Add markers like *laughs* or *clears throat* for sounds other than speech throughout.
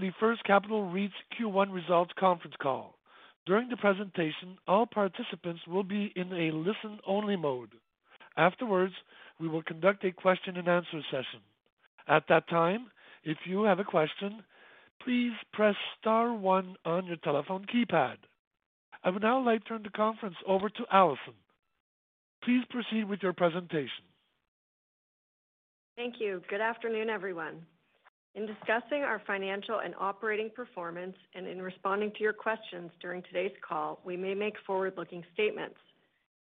To the First Capital REIT's Q1 results conference call. During the presentation, all participants will be in a listen-only mode. Afterwards, we will conduct a question-and-answer session. At that time, if you have a question, please press star one on your telephone keypad. I would now like to turn the conference over to Alison. Please proceed with your presentation. Thank you. Good afternoon, everyone. In discussing our financial and operating performance and in responding to your questions during today's call, we may make forward-looking statements.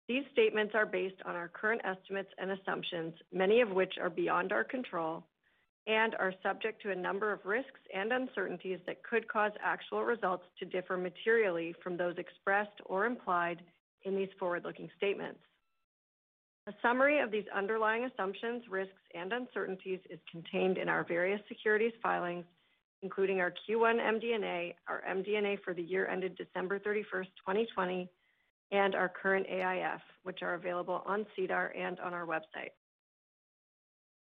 These statements are based on our current estimates and assumptions, many of which are beyond our control, and are subject to a number of risks and uncertainties that could cause actual results to differ materially from those expressed or implied in these forward-looking statements. A summary of these underlying assumptions, risks, and uncertainties is contained in our various securities filings, including our Q1 MD&A, our MD&A for the year ended December 31st, 2020, and our current AIF, which are available on SEDAR and on our website.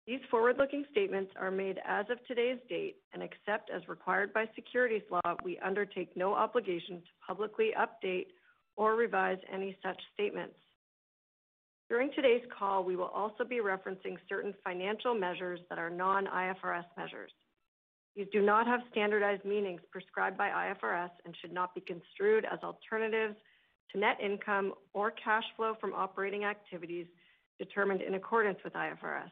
These forward-looking statements are made as of today's date, and except as required by securities law, we undertake no obligation to publicly update or revise any such statements. During today's call, we will also be referencing certain financial measures that are non-IFRS measures. These do not have standardized meanings prescribed by IFRS and should not be construed as alternatives to net income or cash flow from operating activities determined in accordance with IFRS.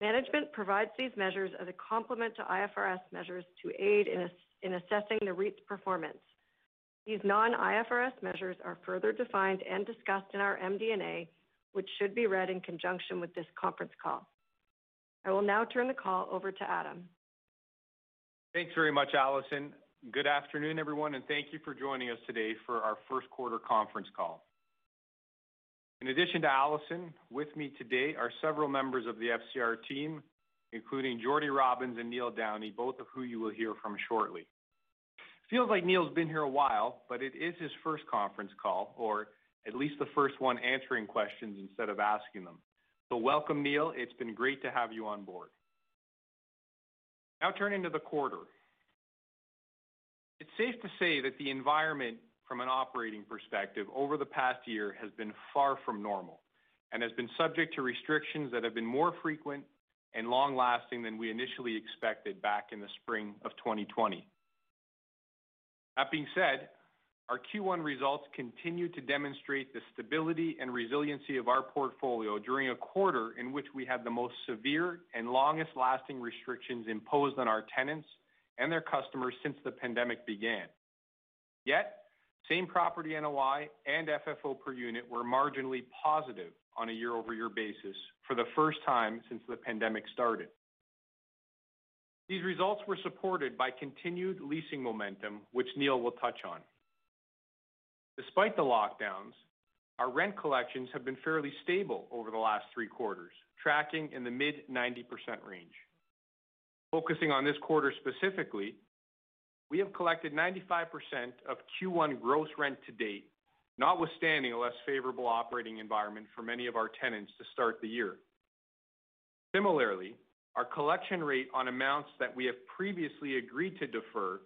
Management provides these measures as a complement to IFRS measures to aid in assessing the REIT's performance. These non-IFRS measures are further defined and discussed in our MD&A, which should be read in conjunction with this conference call. I will now turn the call over to Adam. Thanks very much, Alison. Good afternoon, everyone, and thank you for joining us today for our first quarter conference call. In addition to Alison, with me today are several members of the FCR team, including Jordie Robins and Neil Downey, both of who you will hear from shortly. Feels like Neil's been here a while, but it is his first conference call, or at least the first one answering questions instead of asking them. So welcome, Neil. It's been great to have you on board. Now turning to the quarter. It's safe to say that the environment from an operating perspective over the past year has been far from normal and has been subject to restrictions that have been more frequent and long-lasting than we initially expected back in the spring of 2020. That being said, our Q1 results continue to demonstrate the stability and resiliency of our portfolio during a quarter in which we had the most severe and longest-lasting restrictions imposed on our tenants and their customers since the pandemic began. Yet, same property NOI and FFO per unit were marginally positive on a year-over-year basis for the first time since the pandemic started. These results were supported by continued leasing momentum, which Neil will touch on. Despite the lockdowns, our rent collections have been fairly stable over the last three quarters, tracking in the mid-90% range. Focusing on this quarter specifically, we have collected 95% of Q1 gross rent to date, notwithstanding a less favorable operating environment for many of our tenants to start the year. Similarly, our collection rate on amounts that we have previously agreed to defer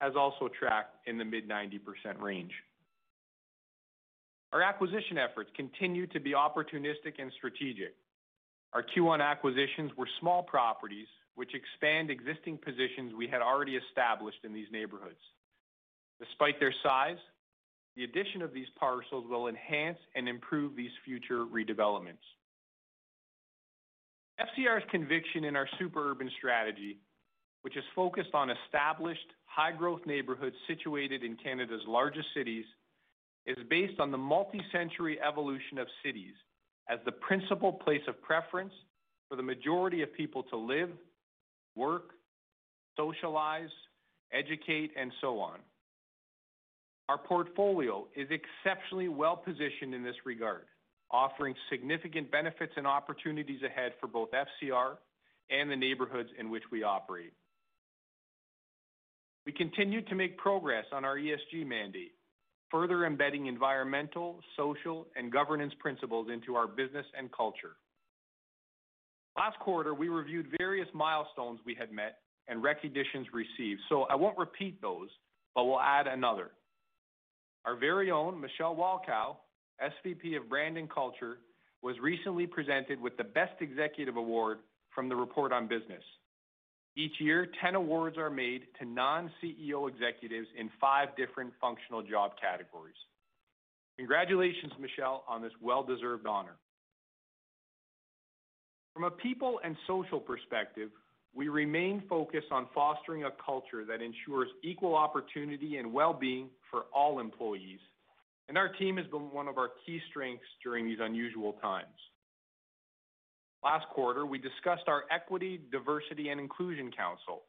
has also tracked in the mid-90% range. Our acquisition efforts continue to be opportunistic and strategic. Our Q1 acquisitions were small properties which expand existing positions we had already established in these neighborhoods. Despite their size, the addition of these parcels will enhance and improve these future redevelopments. FCR's conviction in our super urban strategy, which is focused on established high-growth neighborhoods situated in Canada's largest cities, is based on the multi-century evolution of cities as the principal place of preference for the majority of people to live, work, socialize, educate, and so on. Our portfolio is exceptionally well-positioned in this regard, offering significant benefits and opportunities ahead for both FCR and the neighborhoods in which we operate. We continue to make progress on our ESG mandate, further embedding environmental, social, and governance principles into our business and culture. Last quarter, we reviewed various milestones we had met and recognitions received, so I won't repeat those, but will add another. Our very own Michele Walkau, SVP of Brand and Culture, was recently presented with the Best Executive Award from the Report on Business. Each year, 10 awards are made to non-CEO executives in five different functional job categories. Congratulations, Michelle, on this well-deserved honor. From a people and social perspective, we remain focused on fostering a culture that ensures equal opportunity and well-being for all employees, and our team has been one of our key strengths during these unusual times. Last quarter, we discussed our Equity, Diversity, and Inclusion Council.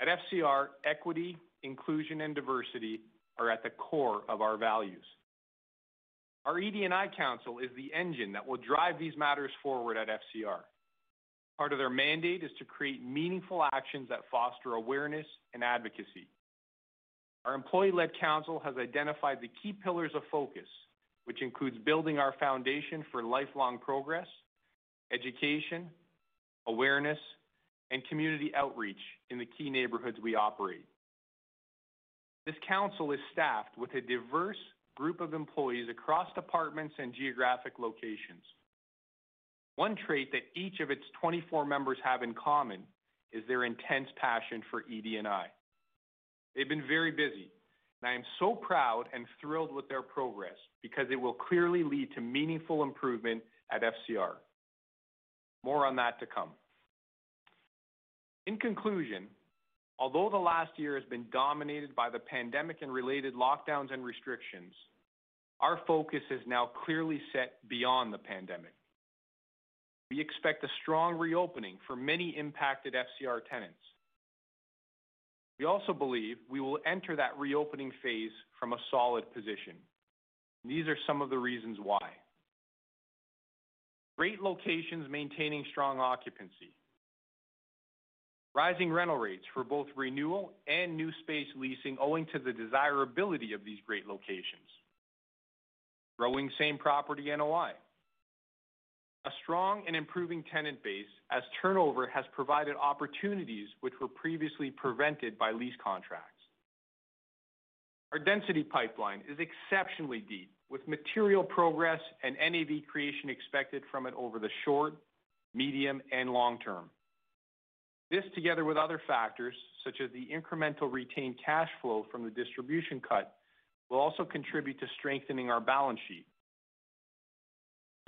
At FCR, equity, inclusion, and diversity are at the core of our values. Our ED&I Council is the engine that will drive these matters forward at FCR. Part of their mandate is to create meaningful actions that foster awareness and advocacy. Our employee-led council has identified the key pillars of focus, which includes building our foundation for lifelong progress, education, awareness, and community outreach in the key neighborhoods we operate. This council is staffed with a diverse group of employees across departments and geographic locations. One trait that each of its 24 members have in common is their intense passion for ED&I. They've been very busy, and I am so proud and thrilled with their progress because it will clearly lead to meaningful improvement at FCR. More on that to come. In conclusion, although the last year has been dominated by the pandemic and related lockdowns and restrictions, our focus is now clearly set beyond the pandemic. We expect a strong reopening for many impacted FCR tenants. We also believe we will enter that reopening phase from a solid position. These are some of the reasons why. Great locations maintaining strong occupancy. Rising rental rates for both renewal and new space leasing owing to the desirability of these great locations. Growing same-property NOI. A strong and improving tenant base as turnover has provided opportunities which were previously prevented by lease contracts. Our density pipeline is exceptionally deep, with material progress and NAV creation expected from it over the short, medium, and long term. This, together with other factors, such as the incremental retained cash flow from the distribution cut, will also contribute to strengthening our balance sheet.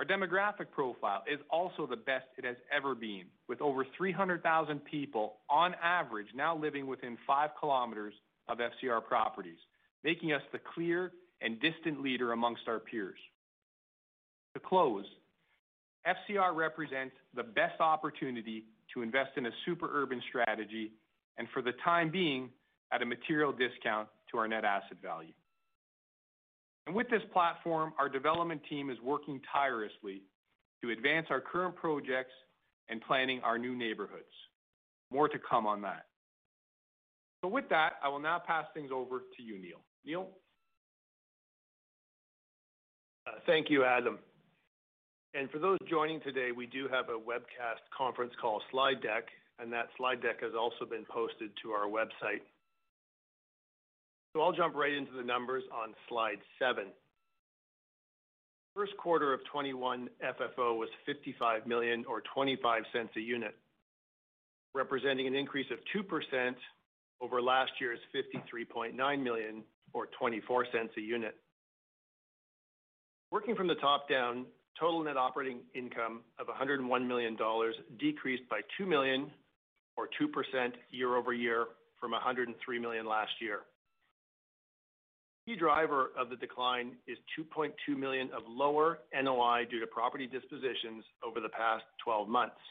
Our demographic profile is also the best it has ever been, with over 300,000 people on average now living within 5 km of FCR properties, making us the clear and distant leader amongst our peers. To close, FCR represents the best opportunity to invest in a super urban strategy, and for the time being, at a material discount to our net asset value. And with this platform, our development team is working tirelessly to advance our current projects and planning our new neighborhoods. More to come on that. So with that, I will now pass things over to you, Neil. Neil? Uh, thank you, Adam. And for those joining today, we do have a webcast conference call slide deck, and that slide deck has also been posted to our website. I'll jump right into the numbers on slide seven. First quarter of 2021 FFO was 55 million, or 0.25 a unit, representing an increase of 2% over last year's 53.9 million, or 0.24 a unit. Working from the top down, total net operating income of 101 million dollars decreased by 2 million, or 2% year-over-year from 103 million last year. Key driver of the decline is 2.2 million of lower NOI due to property dispositions over the past 12 months.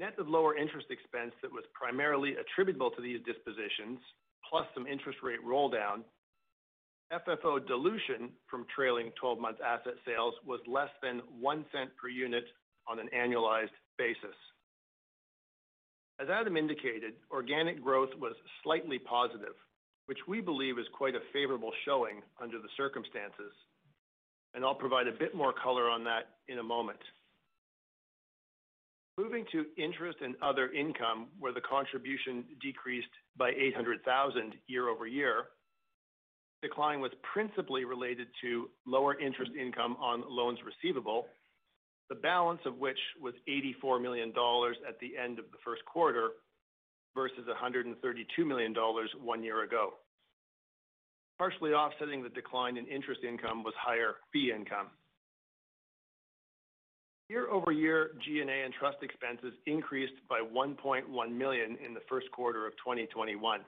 Net of lower interest expense that was primarily attributable to these dispositions, plus some interest rate roll-down, FFO dilution from trailing 12-month asset sales was less than $0.01 per unit on an annualized basis. As Adam indicated, organic growth was slightly positive, which we believe is quite a favorable showing under the circumstances, and I'll provide a bit more color on that in a moment. Moving to interest and other income, where the contribution decreased by 800,000 year-over-year. Decline was principally related to lower interest income on loans receivable, the balance of which was 84 million dollars at the end of the first quarter versus 132 million dollars one year ago. Partially offsetting the decline in interest income was higher fee income. Year-over-year, G&A and trust expenses increased by 1.1 million in the first quarter of 2021.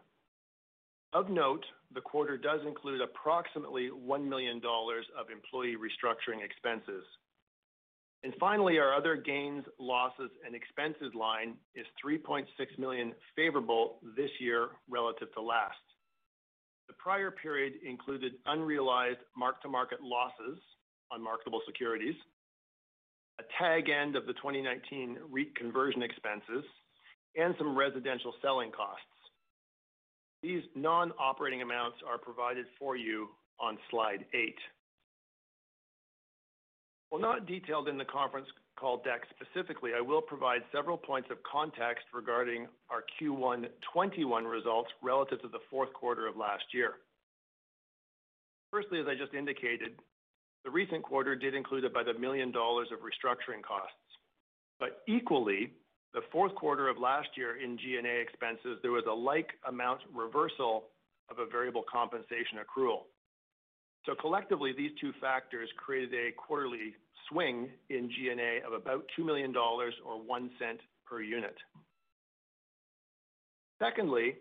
Of note, the quarter does include approximately 1 million dollars of employee restructuring expenses. And finally, our other gains, losses, and expenses line is 3.6 million favorable this year relative to last. The prior period included unrealized mark-to-market losses on marketable securities, a tag end of the 2019 REIT conversion expenses, and some residential selling costs. These non-operating amounts are provided for you on slide eight. While not detailed in the conference call deck specifically, I will provide several points of context regarding our Q1 2021 results relative to the fourth quarter of last year. Firstly, as I just indicated, the recent quarter did include about 1 million dollars of restructuring costs. But equally, the fourth quarter of last year in G&A expenses, there was a like amount reversal of a variable compensation accrual. So collectively, these two factors created a quarterly swing in G&A of about 2 million dollars or 0.01 per unit. Secondly,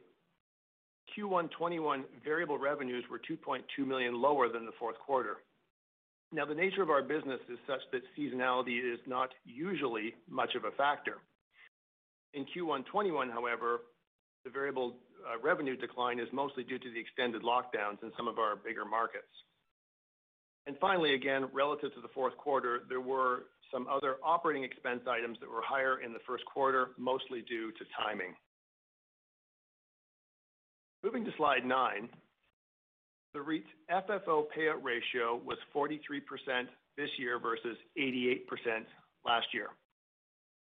Q1 2021 variable revenues were 2.2 million lower than the fourth quarter. Now, the nature of our business is such that seasonality is not usually much of a factor. In Q1 2021, however, the variable uh, revenue decline is mostly due to the extended lockdowns in some of our bigger markets. And finally, again, relative to the fourth quarter, there were some other operating expense items that were higher in the first quarter, mostly due to timing. Moving to slide nine. The REIT's FFO payout ratio was 43% this year versus 88% last year.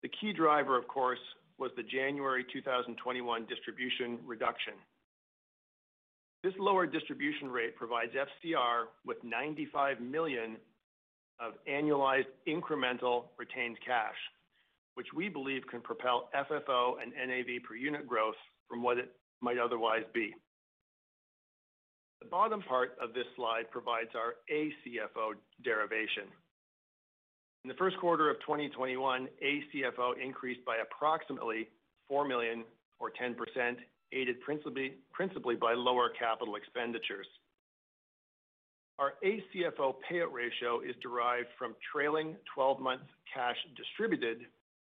The key driver, of course, was the January 2021 distribution reduction. This lower distribution rate provides FCR with 95 million of annualized incremental retained cash, which we believe can propel FFO and NAV per unit growth from what it might otherwise be. The bottom part of this slide provides our ACFO derivation. In the first quarter of 2021, ACFO increased by approximately 4 million or 10%, aided principally by lower capital expenditures. Our ACFO payout ratio is derived from trailing 12 months cash distributed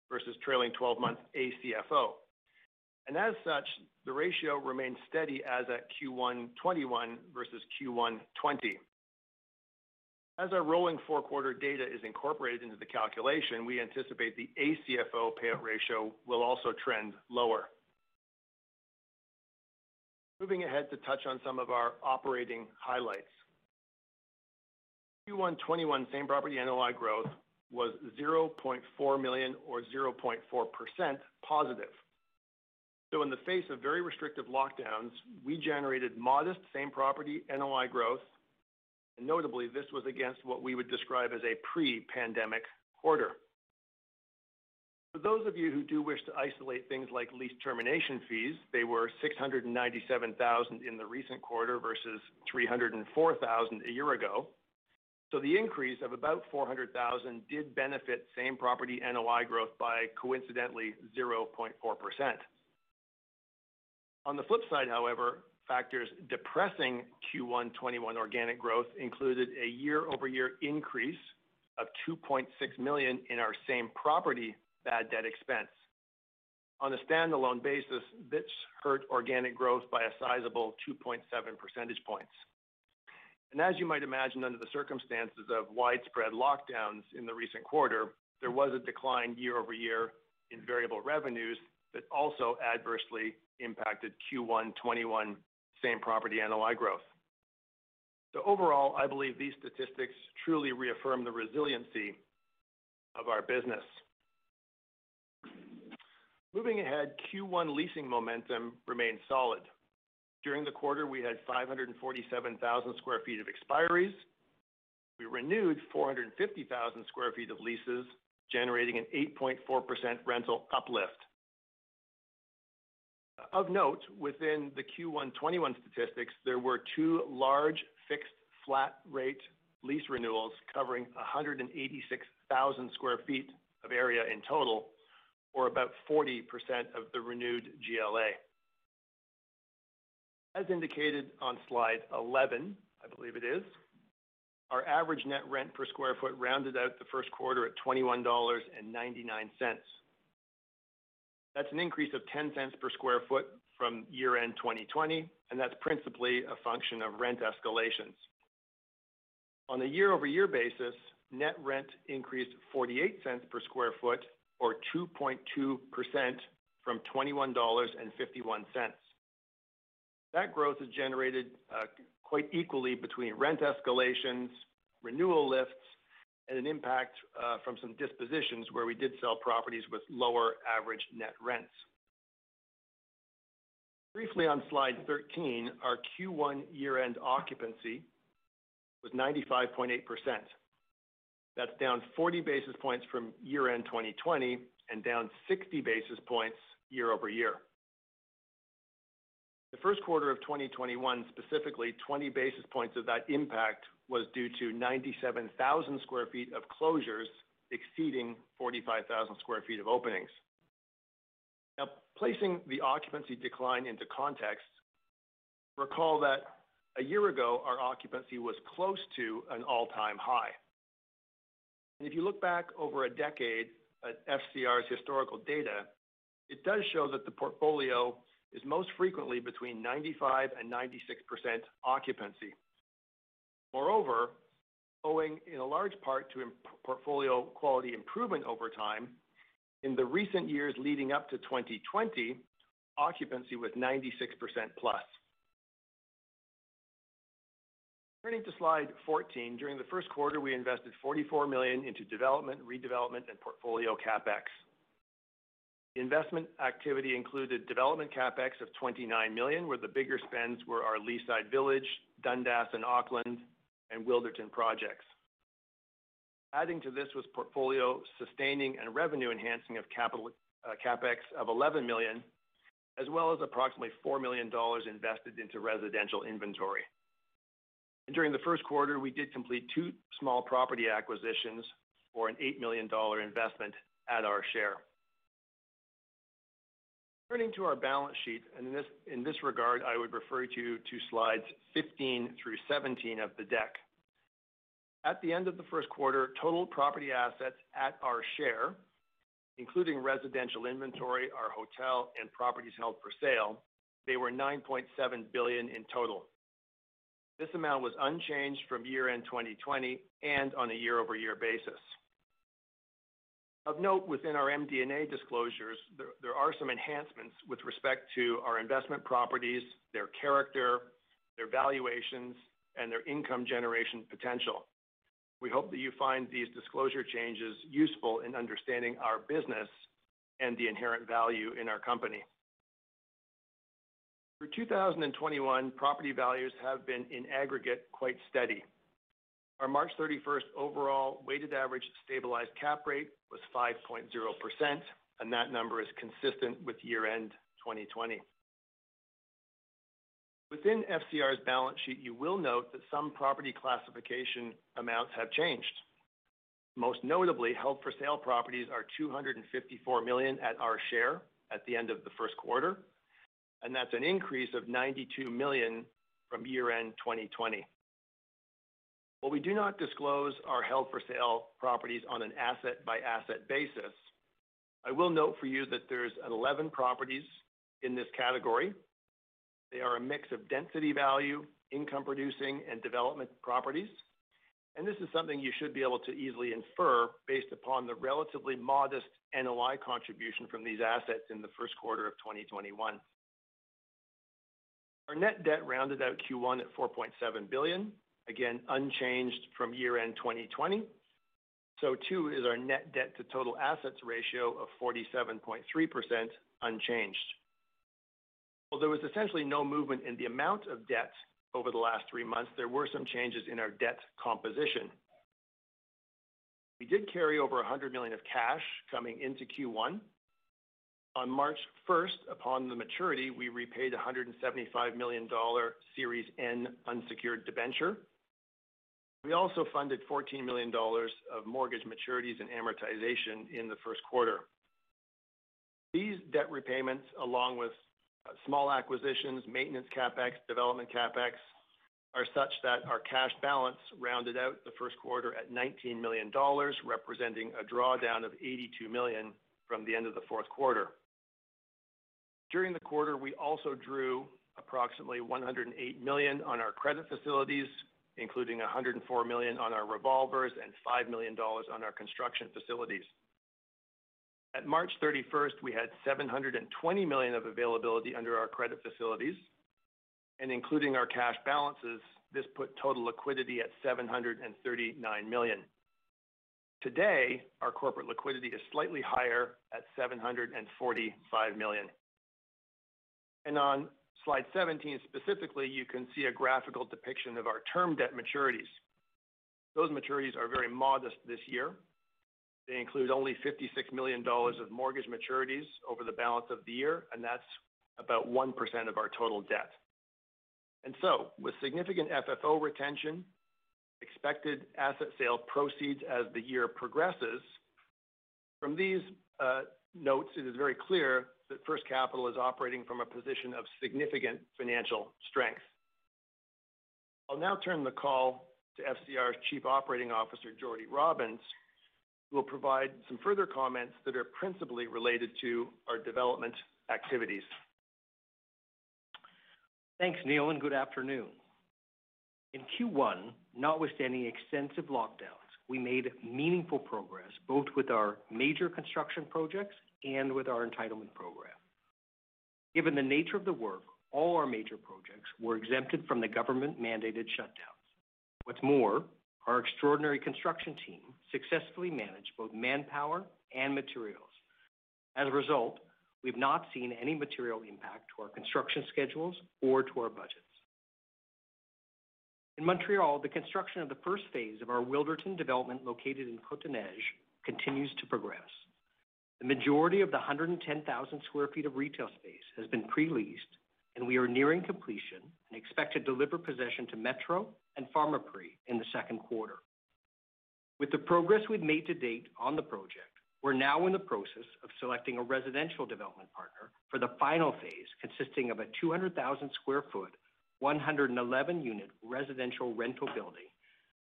versus trailing 12 months ACFO. And As such, the ratio remains steady as at Q1 2021 versus Q1 2020. As our rolling four-quarter data is incorporated into the calculation, we anticipate the ACFO payout ratio will also trend lower. Moving ahead to touch on some of our operating highlights. Q1 2021 same property NOI growth was 0.4 million or 0.4% positive. So in the face of very restrictive lockdowns, we generated modest same property NOI growth, and notably, this was against what we would describe as a pre-pandemic quarter. For those of you who do wish to isolate things like lease termination fees, they were 697,000 in the recent quarter versus 304,000 a year ago. So The increase of about 400,000 did benefit same property NOI growth by coincidentally 0.4%. On the flip side, however, factors depressing Q1 2021 organic growth included a year-over-year increase of 2.6 million in our same property bad debt expense. On a standalone basis, this hurt organic growth by a sizable 2.7 percentage points. And As you might imagine, under the circumstances of widespread lockdowns in the recent quarter, there was a decline year-over-year in variable revenues that also adversely impacted Q1 2021 same-property NOI growth. So Overall, I believe these statistics truly reaffirm the resiliency of our business. Moving ahead, Q1 leasing momentum remained solid. During the quarter, we had 547,000 sq ft of expiries. We renewed 450,000 sq ft of leases, generating an 8.4% rental uplift. Of note, within the Q1 2021 statistics, there were two large fixed flat rate lease renewals covering 186,000 sq ft of area in total, or about 40% of the renewed GLA. As indicated on slide 11, I believe it is, our average net rent per square foot rounded out the first quarter at 21.99 dollars. That's an increase of 0.10 per square foot from year-end 2020, and that's principally a function of rent escalations. On a year-over-year basis, net rent increased 0.48 per square foot or 2.2% from 21.51 dollars. That growth is generated uh, quite equally between rent escalations, renewal lifts, and an impact uh, from some dispositions where we did sell properties with lower average net rents. Briefly on slide 13, our Q1 year-end occupancy was 95.8%. That's down 40 basis points from year-end 2020 and down 60 basis points year-over-year. The first quarter of 2021, specifically 20 basis points of that impact was due to 97,000 sq ft of closures exceeding 45,000 sq ft of openings. Now, placing the occupancy decline into context, recall that a year ago, our occupancy was close to an all-time high. And if you look back over a decade at FCR's historical data, it does show that the portfolio is most frequently between 95 and 96% occupancy. Moreover, owing in a large part to portfolio quality improvement over time, in the recent years leading up to 2020, occupancy was 96%+. Turning to slide 14, during the first quarter, we invested 44 million into development, redevelopment, and portfolio CapEx. Investment activity included development CapEx of 29 million, where the bigger spends were our Leaside Village, Dundas and Aukland, and Wilderton projects. Adding to this was portfolio sustaining and revenue-enhancing of capital uh, CapEx of 11 million, as well as approximately 4 million dollars invested into residential inventory. During the first quarter, we did complete two small property acquisitions for an 8 million dollar investment at our share. Turning to our balance sheet, and in this regard, I would refer you to slides 15 through 17 of the deck. At the end of the first quarter, total property assets at our share, including residential inventory, our hotel, and properties held for sale, they were 9.7 billion in total. This amount was unchanged from year-end 2020 and on a year-over-year basis. Of note, within our MD&A disclosures, there are some enhancements with respect to our investment properties, their character, their valuations, and their income generation potential. We hope that you find these disclosure changes useful in understanding our business and the inherent value in our company. For 2021, property values have been, in aggregate, quite steady. Our March 31st overall weighted average stabilized cap rate was 5.0%, and that number is consistent with year-end 2020. Within FCR's balance sheet, you will note that some property classification amounts have changed. Most notably, held-for-sale properties are 254 million at our share at the end of the first quarter, and that's an increase of 92 million from year-end 2020. While we do not disclose our held-for-sale properties on an asset-by-asset basis, I will note for you that there's 11 properties in this category. They are a mix of density value, income-producing, and development properties, and this is something you should be able to easily infer based upon the relatively modest NOI contribution from these assets in the first quarter of 2021. Our net debt rounded out Q1 at 4.7 billion, again, unchanged from year-end 2020. So Too is our net debt to total assets ratio of 47.3%, unchanged. While there was essentially no movement in the amount of debt over the last three months, there were some changes in our debt composition. We did carry over 100 million of cash coming into Q1. On March 1st, upon the maturity, we repaid 175 million dollar Series N unsecured debenture. We also funded 14 million dollars of mortgage maturities and amortization in the first quarter. These debt repayments, along with small acquisitions, maintenance CapEx, development CapEx, are such that our cash balance rounded out the first quarter at 19 million dollars, representing a drawdown of 82 million from the end of the fourth quarter. During the quarter, we also drew approximately 108 million on our credit facilities, including 104 million on our revolvers and 5 million dollars on our construction facilities. At March 31st, we had 720 million of availability under our credit facilities, and including our cash balances, this put total liquidity at 739 million. Today, our corporate liquidity is slightly higher at 745 million. And on slide 17 specifically, you can see a graphical depiction of our term debt maturities. Those maturities are very modest this year. They include only 56 million dollars of mortgage maturities over the balance of the year, and that's about 1% of our total debt. And so, with significant FFO retention, expected asset sale proceeds as the year progresses, from these uh, notes, it is very clear that First Capital is operating from a position of significant financial strength. I'll now turn the call to FCR's Chief Operating Officer, Jordie Robins, who will provide some further comments that are principally related to our development activities. Thanks, Neil, and good afternoon. In Q1, notwithstanding extensive lockdowns, we made meaningful progress both with our major construction projects and with our entitlement program. Given the nature of the work, all our major projects were exempted from the government-mandated shutdowns. What's more, our extraordinary construction team successfully managed both manpower and materials. As a result, we've not seen any material impact to our construction schedules or to our budgets. In Montreal, the construction of the first phase of our Wilderton development located in Côte-des-Neiges continues to progress. The majority of the 110,000 sq ft of retail space has been pre-leased, and we are nearing completion and expect to deliver possession to Metro and Pharmaprix in the second quarter. With the progress we've made to date on the project, we're now in the process of selecting a residential development partner for the final phase, consisting of a 200,000 sq ft, 111-unit residential rental building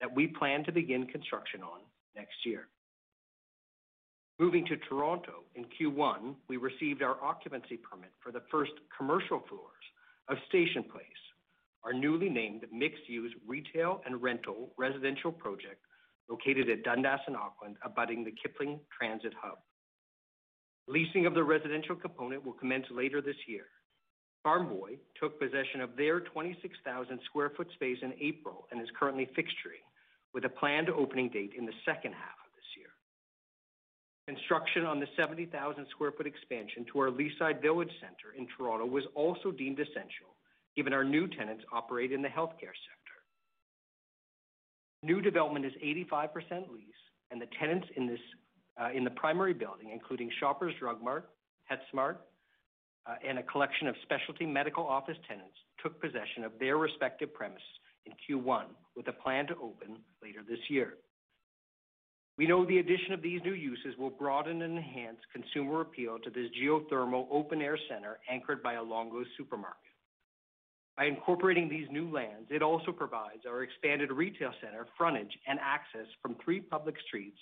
that we plan to begin construction on next year. Moving to Toronto, in Q1, we received our occupancy permit for the first commercial floors of Station Place, our newly named mixed-use retail and rental residential project located at Dundas and Aukland, abutting the Kipling Transit Hub. Leasing of the residential component will commence later this year. Farm Boy took possession of their 26,000 sq ft space in April and is currently fixturing, with a planned opening date in the second half. Construction on the 70,000 sq ft expansion to our Leaside Village Center in Toronto was also deemed essential, given our new tenants operate in the healthcare sector. New development is 85% leased, and the tenants in this, uh, in the primary building, including Shoppers Drug Mart, PetSmart, and a collection of specialty medical office tenants, took possession of their respective premises in Q1 with a plan to open later this year. We know the addition of these new uses will broaden and enhance consumer appeal to this geothermal open-air center anchored by a Longo's supermarket. By incorporating these new lands, it also provides our expanded retail center frontage and access from three public streets,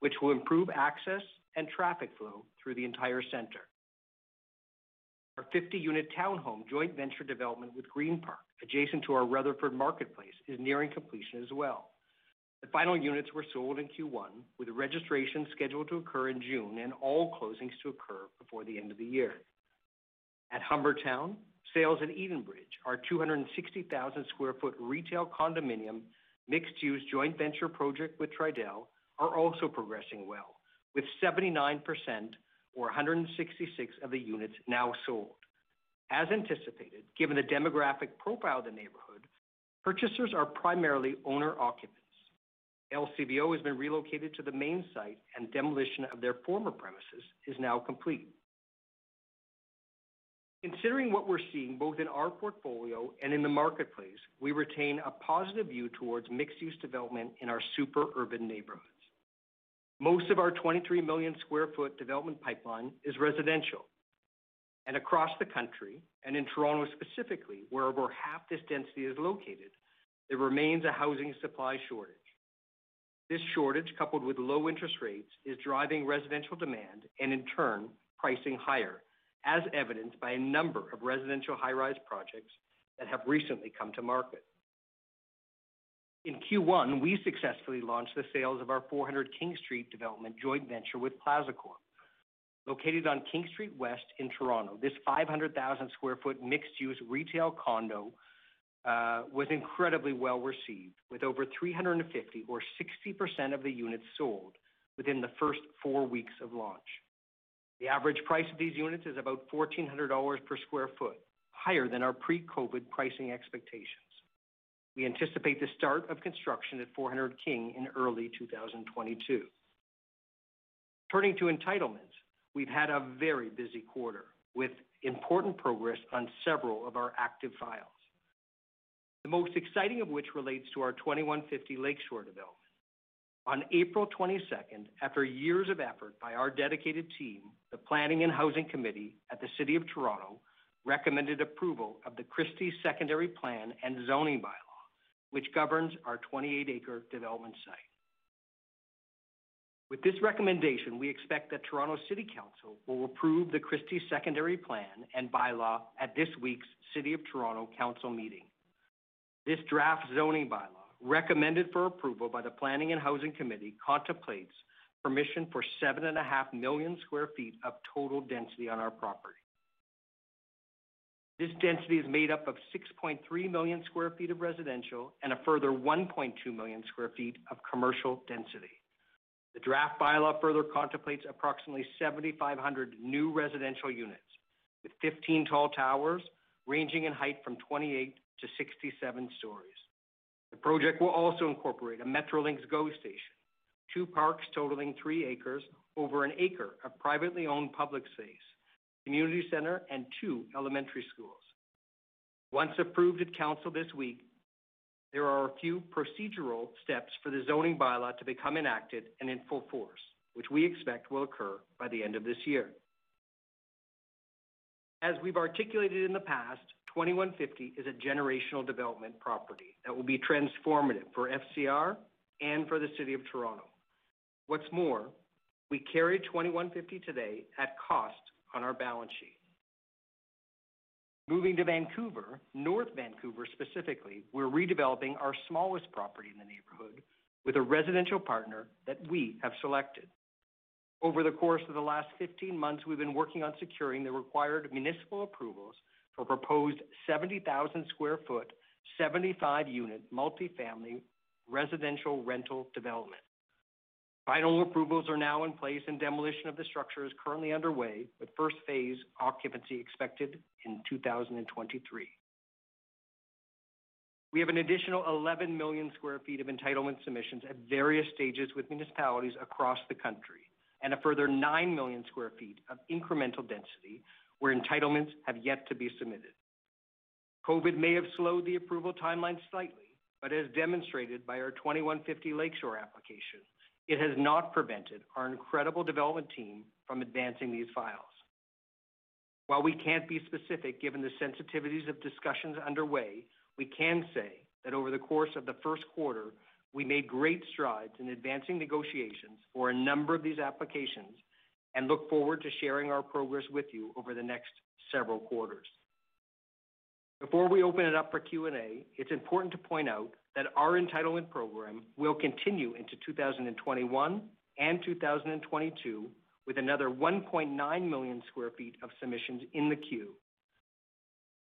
which will improve access and traffic flow through the entire center. Our 50-unit townhome joint venture development with Greenpark, adjacent to our Rutherford Marketplace, is nearing completion as well. The final units were sold in Q1, with registration scheduled to occur in June and all closings to occur before the end of the year. At Humbertown, sales at Edenbridge, our 260,000 sq ft retail condominium mixed-use joint venture project with Tridel, are also progressing well, with 79% or 166 of the units now sold. As anticipated, given the demographic profile of the neighborhood, purchasers are primarily owner-occupants. LCBO has been relocated to the main site, and demolition of their former premises is now complete. Considering what we're seeing both in our portfolio and in the marketplace, we retain a positive view towards mixed-use development in our super urban neighborhoods. Most of our 23 million sq ft development pipeline is residential. And Across the country, and in Toronto specifically, where over half this density is located, there remains a housing supply shortage. This shortage, coupled with low interest rates, is driving residential demand and in turn, pricing higher, as evidenced by a number of residential high-rise projects that have recently come to market. In Q1, we successfully launched the sales of our 400 King Street development joint venture with Plazacorp. Located on King Street West in Toronto, this 500,000 sq ft mixed-use retail condo Uh, was incredibly well-received, with over 350 or 60% of the units sold within the first four weeks of launch. The average price of these units is about 1,400 dollars per sq ft, higher than our pre-COVID pricing expectations. We anticipate the start of construction at 400 King in early 2022. Turning to entitlements, we've had a very busy quarter, with important progress on several of our active files. The most exciting of which relates to our 2150 Lakeshore development. On April 22nd, after years of effort by our dedicated team, the Planning and Housing Committee at the City of Toronto recommended approval of the Christie Secondary Plan and zoning bylaw, which governs our 28-acre development site. With this recommendation, we expect that Toronto City Council will approve the Christie Secondary Plan and bylaw at this week's City of Toronto Council meeting. This draft zoning bylaw, recommended for approval by the Planning and Housing Committee, contemplates permission for 7.5 million square feet of total density on our property. This density is made up of 6.3 million square feet of residential and a further 1.2 million square feet of commercial density. The draft bylaw further contemplates approximately 7,500 new residential units, with 15 tall towers ranging in height from 28 to 67 stories. The project will also incorporate a Metrolinx GO station, two parks totaling three acres, over an acre of privately owned public space, community center, and two elementary schools. Once approved at council this week, there are a few procedural steps for the zoning bylaw to become enacted and in full force, which we expect will occur by the end of this year. As we've articulated in the past, 2150 is a generational development property that will be transformative for FCR and for the City of Toronto. What's more, we carry 2150 today at cost on our balance sheet. Moving to Vancouver, North Vancouver specifically, we're redeveloping our smallest property in the neighborhood with a residential partner that we have selected. Over the course of the last 15 months, we've been working on securing the required municipal approvals for proposed 70,000 sq ft, 75-unit multi-family residential rental development. Final approvals are now in place, and demolition of the structure is currently underway, with first phase occupancy expected in 2023. We have an additional 11 million sq ft of entitlement submissions at various stages with municipalities across the country, and a further 9 million sq ft of incremental density where entitlements have yet to be submitted. COVID may have slowed the approval timeline slightly, but as demonstrated by our 2150 Lakeshore application, it has not prevented our incredible development team from advancing these files. While we can't be specific given the sensitivities of discussions underway, we can say that over the course of the first quarter, we made great strides in advancing negotiations for a number of these applications and look forward to sharing our progress with you over the next several quarters. Before we open it up for Q&A, it's important to point out that our entitlement program will continue into 2021 and 2022 with another 1.9 million sq ft of submissions in the queue.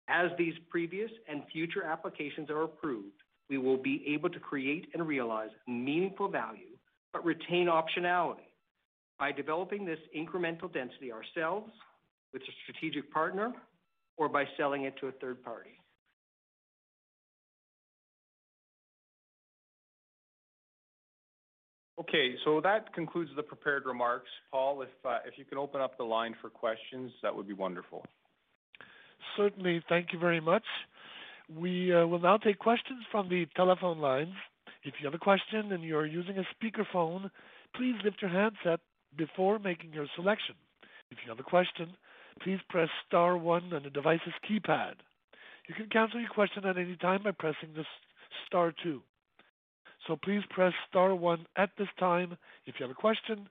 As these previous and future applications are approved, we will be able to create and realize meaningful value but retain optionality by developing this incremental density ourselves with a strategic partner or by selling it to a third party. Okay, so that concludes the prepared remarks. Paul, if uh, you can open up the line for questions, that would be wonderful. Certainly. Thank you very much. We uh, will now take questions from the telephone lines. If you have a question and you're using a speakerphone, please lift your handset before making your selection. If you have a question, please press star one on the device's keypad. You can cancel your question at any time by pressing the star two. So Please press star one at this time if you have a question.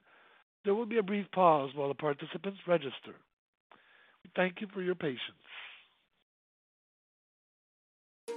There will be a brief pause while the participants register. Thank you for your patience.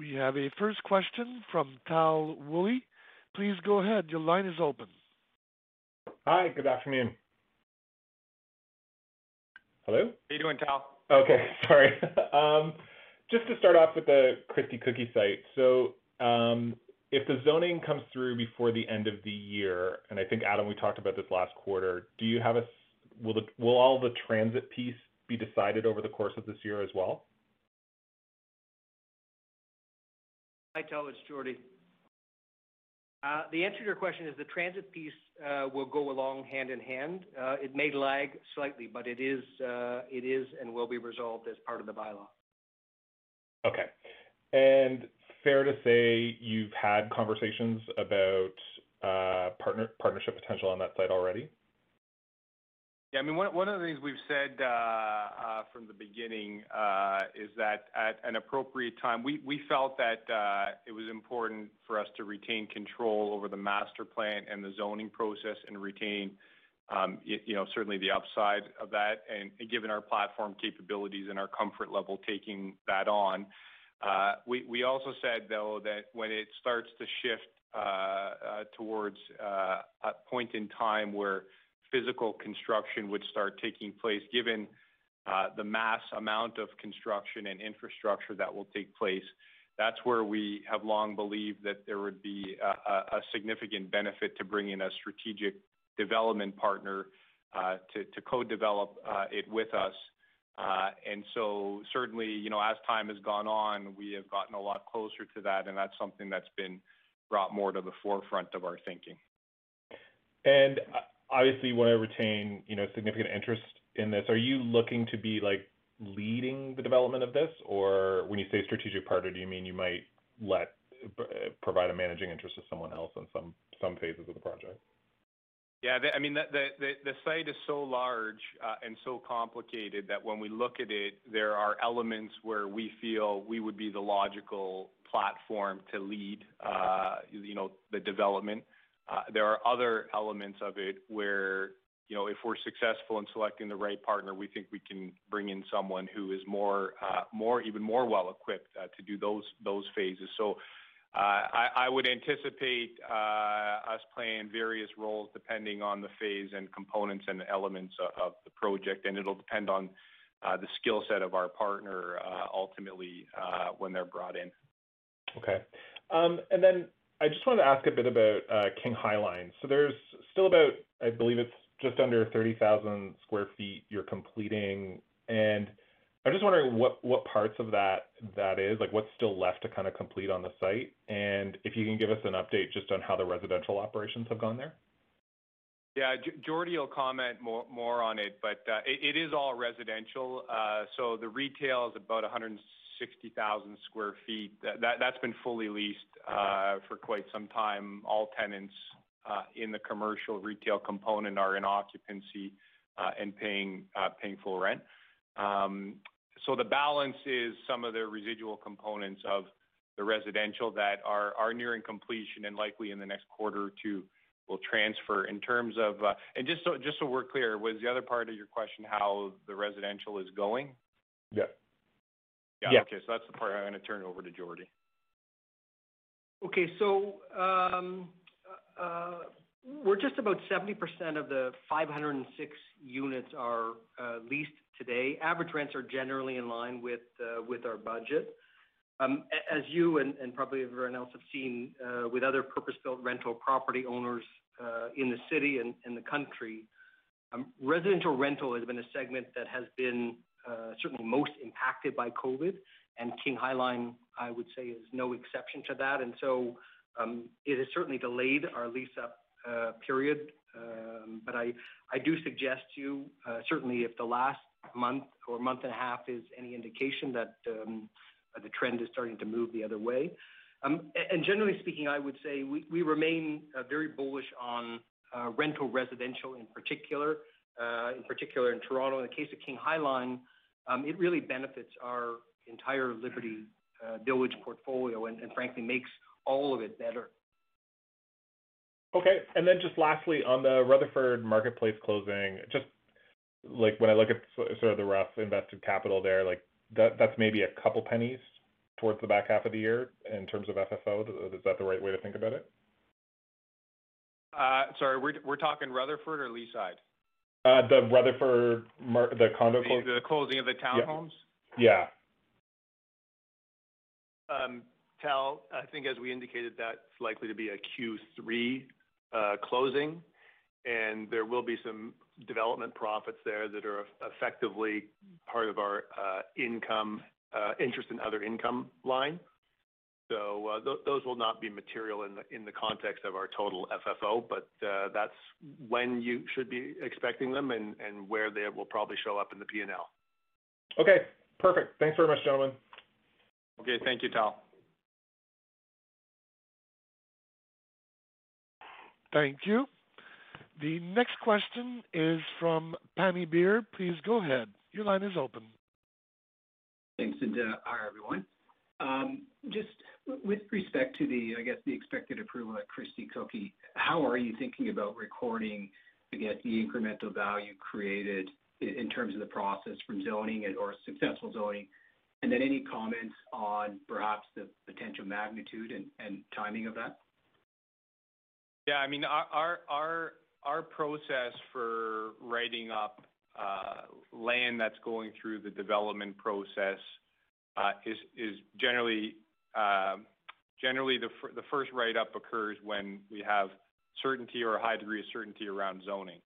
We have a first question from Tal Woolley. Please go ahead. Your line is open. Hi, good afternoon. Hello? How you doing, Tal? Okay, *laughs* sorry. Just to start off with the Christie Cookie site. So, um, if the zoning comes through before the end of the year, and I think, Adam, we talked about this last quarter, do you have a will the, will all the transit piece be decided over the course of this year as well? Hi, Tal, it's Jordie. Uh, the answer to your question is the transit piece uh, will go along hand in hand. Uh, it may lag slightly, but it is and will be resolved as part of the bylaw. Okay. And fair to say you've had conversations about partnership potential on that site already? Yeah, I mean, one one of the things we've said uh, uh, from the beginning uh, is that at an appropriate time, we we felt that it was important for us to retain control over the master plan and the zoning process and retain um, you know, certainly the upside of that, and given our platform capabilities and our comfort level taking that on. Uh we we also said, though, that when it starts to shift towards a point in time where physical construction would start taking place, given uh, the mass amount of construction and infrastructure that will take place, that's where we have long believed that there would be a significant benefit to bringing a strategic development partner uh, to co-develop uh, it with us. Uh and so certainly, you know, as time has gone on, we have gotten a lot closer to that, and that's something that's been brought more to the forefront of our thinking. Obviously, you want to retain you know, significant interest in this. Are you looking to be like leading the development of this? Or when you say strategic partner, do you mean you might let provide a managing interest to someone else on some some phases of the project? Yeah. That I mean that the site is so large uh, and so complicated that when we look at it, there are elements where we feel we would be the logical platform to lead uh, you know the development. Uh, there are other elements of it where, you know, if we're successful in selecting the right partner, we think we can bring in someone who is more, uh, even more well-equipped uh, to do those phases. So uh I would anticipate us playing various roles depending on the phase and components and elements of the project, and it'll depend on the skill set of our partner ultimately when they're brought in. Okay. Um, I just wanted to ask a bit about King High Line. There's still about, I believe it's just under 30,000 square feet you're completing, and I'm just wondering what what parts of that that is, like what's still left to kind of complete on the site, and if you can give us an update just on how the residential operations have gone there. Yeah. Jordie will comment more more on it, but it is all residential. Uh, so the retail is about 160,000 sq ft. That's been fully leased for quite some time. All tenants in the commercial retail component are in occupancy and paying full rent. Um so the balance is some of the residual components of the residential that are nearing completion and likely in the next quarter or two will transfer. In terms of uh and just so just so we're clear, was the other part of your question how the residential is going? Yeah. Yeah. Okay. So that's the part I'm gonna turn over to Jordie. Okay. So um, uh, we're just about 70% of the 506 units are uh, leased today. Average rents are generally in line with uh, our budget. Um, as you and probably everyone else have seen with other purpose-built rental property owners in the city and the country, um, residential rental has been a segment that has been Uh, certainly most impacted by COVID, and King High Line, I would say, is no exception to that. And so, um, it has certainly delayed our lease-up uh, period. Um, but I do suggest to you uh, certainly if the last month or month and a half is any indication that um, the trend is starting to move the other way. And generally speaking, I would say we remain very bullish on rental residential in particular, in particular in Toronto. In the case of King High Line, Um, it really benefits our entire Liberty uh, Village portfolio and frankly makes all of it better. Okay. And then just lastly, on the Rutherford Marketplace closing, just like when I look at sort of the rough invested capital there, like that's maybe a couple pennies towards the back half of the year in terms of FFO. Is that the right way to think about it? Uh, sorry, we're talking Rutherford or Leaside? The Rutherford mar- the condo closing. The closing of the townhomes? Yeah. um, Tal, I think as we indicated, that's likely to be a Q3 uh, closing, and there will be some development profits there that are effectively part of our uh, income, interest and other income line. So, uh, those will not be material in the context of our total FFO, but uh, that's when you should be expecting them and where they will probably show up in the P&L. Okay, perfect. Thanks very much, gentlemen. Okay. Thank you, Tal. Thank you. The next question is from Pammi Bir. Please go ahead. Your line is open. Thanks, and uh, hi, everyone. Um, just with respect to the, I guess, the expected approval at Christie Cookie, how are you thinking about recording, I guess, the incremental value created in terms of the process from zoning or successful zoning? And then any comments on perhaps the potential magnitude and timing of that? Yeah, I mean, our process for writing up uh, land that's going through the development process uh, is generally Um, the first write-up occurs when we have certainty or a high degree of certainty around zoning.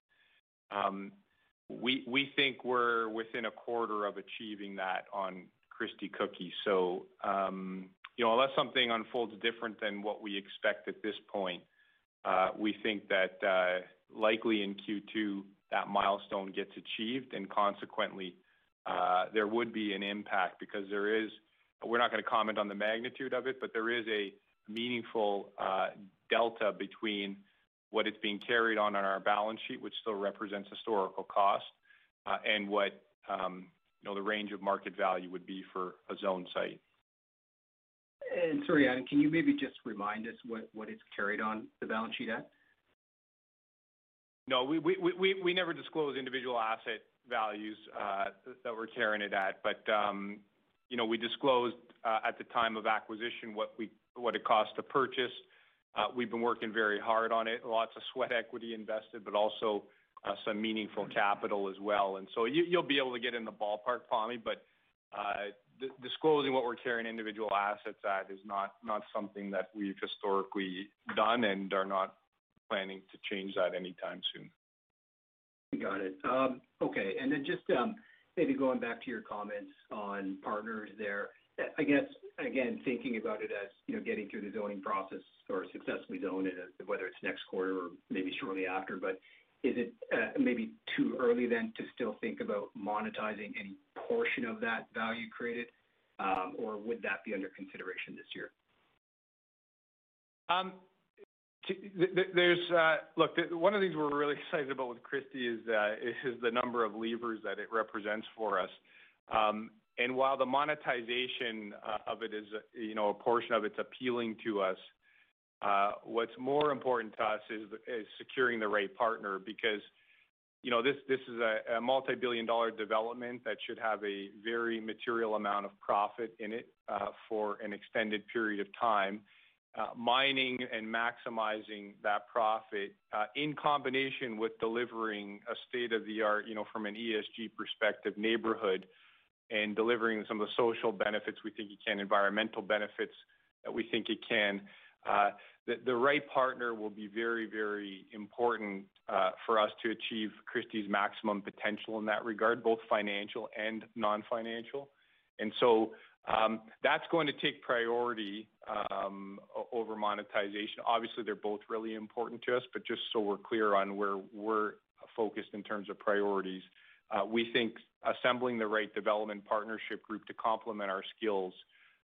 Um, we think we're within a quarter of achieving that on Christie Cookie. So, um, you know, unless something unfolds different than what we expect at this point, uh, we think that uh, likely in Q2, that milestone gets achieved, and consequently, uh, there would be an impact because there is. We're not gonna comment on the magnitude of it, but there is a meaningful uh, delta between what is being carried on on our balance sheet, which still represents historical cost, uh, and what um, you know, the range of market value would be for a zoned site. And sorry, Adam, can you maybe just remind us what it's carried on the balance sheet at? No, we never disclose individual asset values uh, that we're carrying it at. Um, You know, we disclosed uh, at the time of acquisition what we what it cost to purchase. Uh, we've been working very hard on it. Lots of sweat equity invested, but also uh, some meaningful capital as well. And so you'll be able to get in the ballpark, Pammi, but disclosing what we're carrying individual assets at is not something that we've historically done and are not planning to change that anytime soon. Got it. Um, okay. And then just um, maybe going back to your comments on partners there, I guess, again, thinking about it as, you know, getting through the zoning process or successfully zone it, whether it's next quarter or maybe shortly after, but is it uh, maybe too early then to still think about monetizing any portion of that value created, um, or would that be under consideration this year? Um, Uh, look, one of the things we're really excited about with Christie is uh is the number of levers that it represents for us. Um and while the monetization uh, of it is, uh, you know, a portion of it's appealing to us, what's more important to us is securing the right partner because, you know, this is a multi-billion dollar development that should have a very material amount of profit in it for an extended period of time. Mining and maximizing that profit uh, in combination with delivering a state-of-the-art, you know, from an ESG perspective, neighborhood and delivering some of the social benefits we think it can, environmental benefits that we think it can, uh, the right partner will be very, very important uh, for us to achieve Christie's maximum potential in that regard, both financial and non-financial. Um, that's going to take priority um, over monetization. Obviously, they're both really important to us, but just so we're clear on where we're focused in terms of priorities, uh, we think assembling the right development partnership group to complement our skills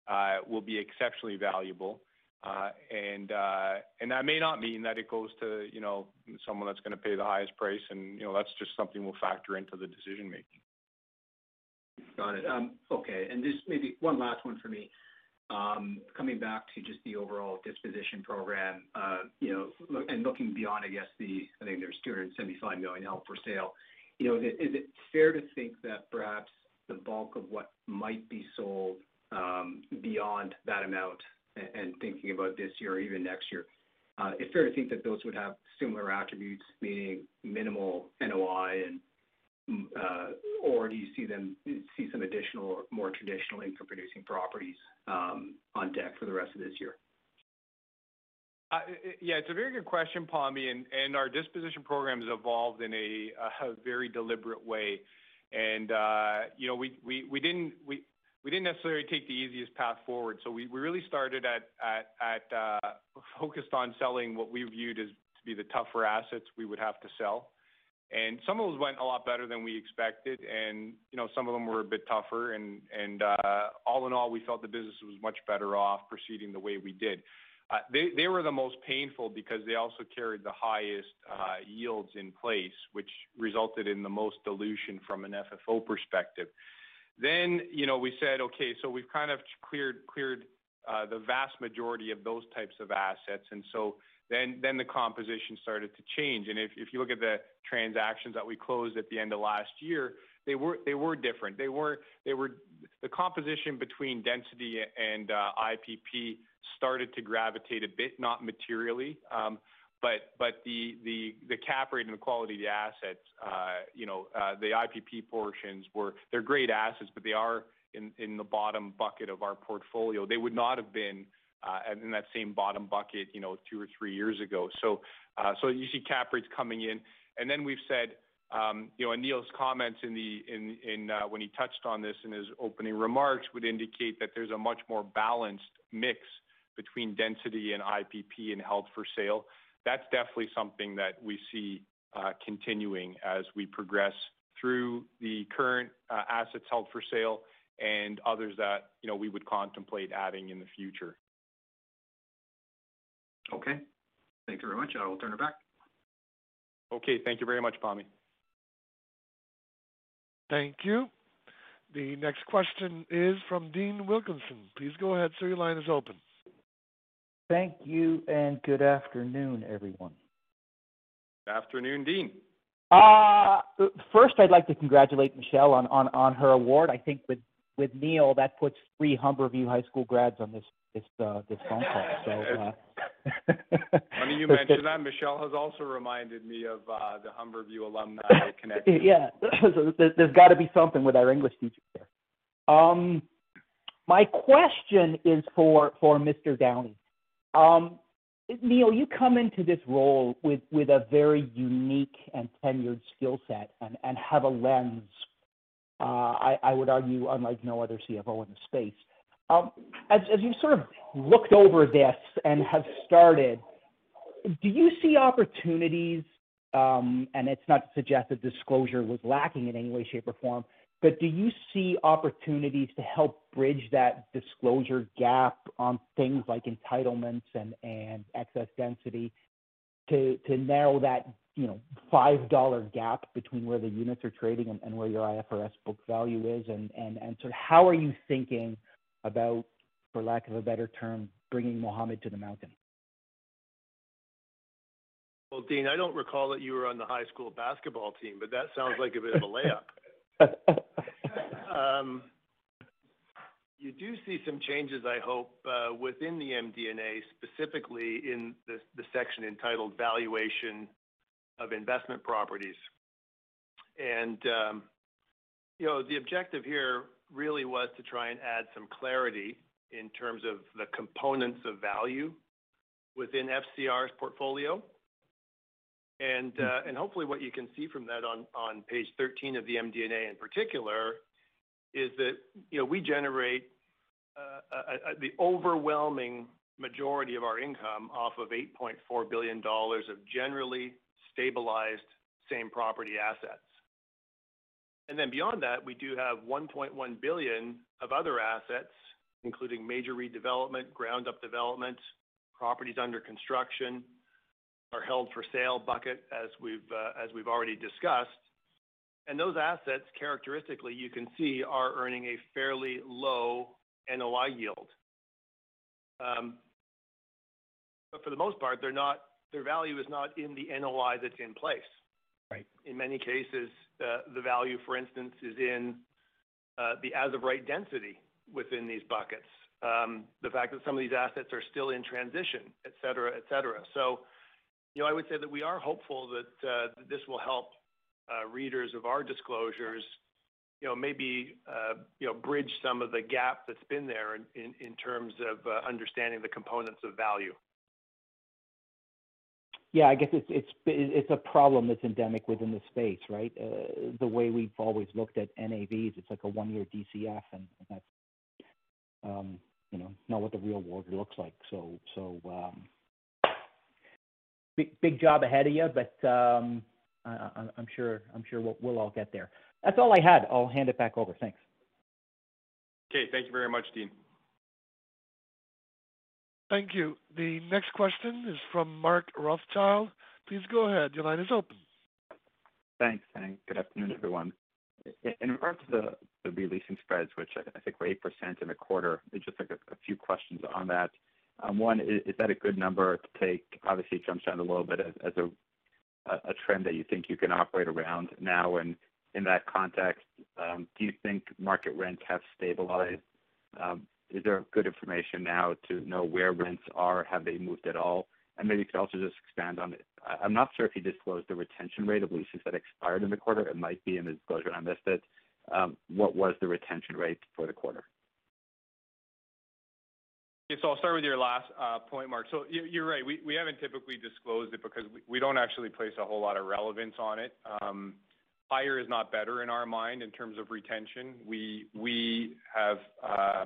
uh, will be exceptionally valuable. Uh, and that may not mean that it goes to, you know, someone that's gonna pay the highest price and, you know, that's just something we'll factor into the decision-making. Got it. Um, okay. And just maybe one last one for me. Um, coming back to just the overall disposition program, uh, you know, and looking beyond, I guess, the I think there's 275 million held for sale. You know, is it fair to think that perhaps the bulk of what might be sold, um, beyond that amount and thinking about this year or even next year, uh, it's fair to think that those would have similar attributes, meaning minimal NOI and, or do you see them see some additional or more traditional income-producing properties, um, on deck for the rest of this year? Yeah, it's a very good question, Pammi, and our disposition program has evolved in a very deliberate way. And uh, you know, we didn't necessarily take the easiest path forward. So we really started at at uh, focused on selling what we viewed as to be the tougher assets we would have to sell. And some of those went a lot better than we expected, and you know, some of them were a bit tougher. And and uh, all in all, we felt the business was much better off proceeding the way we did. Uh, They they were the most painful because they also carried the highest uh, yields in place, which resulted in the most dilution from an FFO perspective. Then you know, we said, okay, so we've kind of cleared cleared the vast majority of those types of assets. Then the composition started to change. And if you look at the transactions that we closed at the end of last year, they were different. The composition between density and uh, IPP started to gravitate a bit, not materially. Um, but the cap rate and the quality of the assets, uh, you know, uh, the IPP portions were. they're great assets, but they are in the bottom bucket of our portfolio. They would not have been Uh, in that same bottom bucket, you know, two or three years ago. So uh, so you see cap rates coming in. And then we've said, um, you know, Neil's comments in the in in uh when he touched on this in his opening remarks would indicate that there's a much more balanced mix between density and IPP and held for sale. That's definitely something that we see uh, continuing as we progress through the current assets held for sale and others that, you know, we would contemplate adding in the future. Okay. Thank you very much. I will turn it back. Okay. Thank you very much, Pammi. Thank you. The next question is from Dean Wilkinson. Please go ahead, sir. Your line is open. Thank you, and good afternoon, everyone. Good Afternoon, Dean. Uh, first, I'd like to congratulate Michelle on on, on her award. I think with with Neil, that puts three Humberview High School grads on this this uh, this phone call. Uh, Funny you mention that. Michelle has also reminded me of uh, the Humberview alumni *laughs* connection. Yeah. *clears throat* There's got to be something with our English teacher there. Um, my question is for for Mr. Downey. Um, Neil, you come into this role with with a very unique and tenured skill set and have a lens uh, I would argue, unlike no other CFO in the space. Um, as you've sort of looked over this and have started, do you see opportunities, um, and it's not to suggest that disclosure was lacking in any way, shape, or form, but do you see opportunities to help bridge that disclosure gap on things like entitlements and and excess density to to narrow that, you know, 5 dollar gap between where the units are trading and, and where your IFRS book value is? And, and, and sort of how are you thinking about, for lack of a better term, bringing Mohammed to the mountain? Well, Dean, I don't recall that you were on the high school basketball team, but that sounds like a bit of a layup. *laughs* You do see some changes, I hope, within the MD&A, specifically in the section entitled Valuation of Investment Properties. And um, you know, the objective here really was to try and add some clarity in terms of the components of value within FCR's portfolio. And, uh, and hopefully what you can see from that on page 13 of the MD&A in particular is that, you know, we generate the overwhelming majority of our income off of 8.4 billion dollars of generally stabilized same property assets. And then beyond that, we do have 1.1 billion of other assets, including major redevelopment, ground up development, properties under construction, our held for sale bucket, as we've uh as we've already discussed. And those assets, characteristically, you can see are earning a fairly low NOI yield. But for the most part, they're not. their value is not in the NOI that's in place. Right. In many cases, Uh, the value, for instance, is in uh, the as of right density within these buckets. Um, the fact that some of these assets are still in transition, et cetera, et cetera. So, you know, I would say that we are hopeful that uh, this will help readers of our disclosures, you know, maybe you know, bridge some of the gap that's been there in terms of understanding the components of value. Yeah, I guess it's a problem that's endemic within the space, right? Uh, the way we've always looked at NAVs, it's like a one-year DCF, and that's, um, you know, not what the real world looks like. Um, big big job ahead of you, but um, I'm sure we'll all get there. That's all I had. I'll hand it back over. Thanks. Okay. Thank you very much, Dean. Thank you. The next question is from Mark Rothschild. Please go ahead. Your line is open. Thanks, and good afternoon, everyone. In regards to the re-leasing spreads, which I think were 8% in the quarter, just like a few questions on that. Um, one, is that a good number to take? Obviously, it jumps down a little bit as a trend that you think you can operate around now. And in that context, um, do you think market rents have stabilized? Um, Is there good information now to know where rents are? Have they moved at all? And maybe you could also just expand on it. I'm not sure if you disclosed the retention rate of leases that expired in the quarter. It might be in the disclosure, and I missed it. Um, what was the retention rate for the quarter? So I'll start with your last uh, point, Mark. So you're right. We haven't typically disclosed it because we don't actually place a whole lot of relevance on it. Um, higher is not better in our mind in terms of retention. We have uh,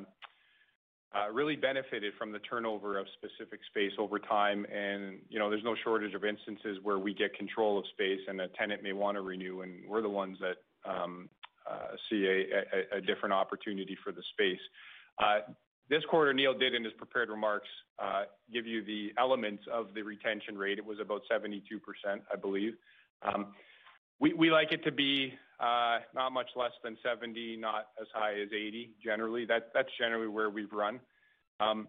Uh, really benefited from the turnover of specific space over time. And you know, there's no shortage of instances where we get control of space and a tenant may wanna renew, and we're the ones that um, uh, see a different opportunity for the space. Uh, this quarter, Neil did in his prepared remarks give you the elements of the retention rate. It was about 72%, I believe. Um, we like it to be not much less than 70, not as high as 80, generally. That's generally where we've run. Um,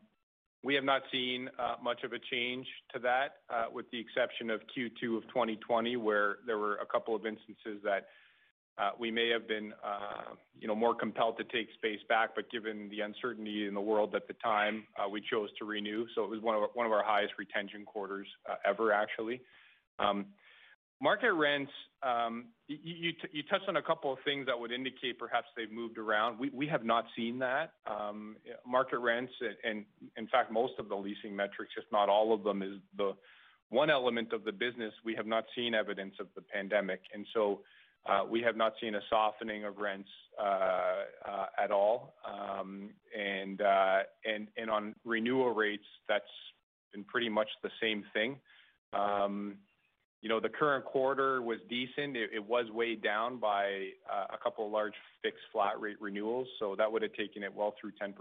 We have not seen uh, much of a change to that, uh, with the exception of Q2 of 2020, where there were a couple of instances that we may have been, you know, more compelled to take space back. But given the uncertainty in the world at the time, we chose to renew. So It was one of our one of our highest retention quarters ever, actually. Market rents, um, you touched on a couple of things that would indicate perhaps they've moved around. We have not seen that. Um, market rents and in fact, most of the leasing metrics, if not all of them, is the one element of the business we have not seen evidence of the pandemic. And so uh we have not seen a softening of rents uh, uh, at all. Um, uh, and on renewal rates, that's been pretty much the same thing. You know, the current quarter was decent. It was weighed down by uh, a couple of large fixed flat rate renewals, so that would have taken it well through 10%.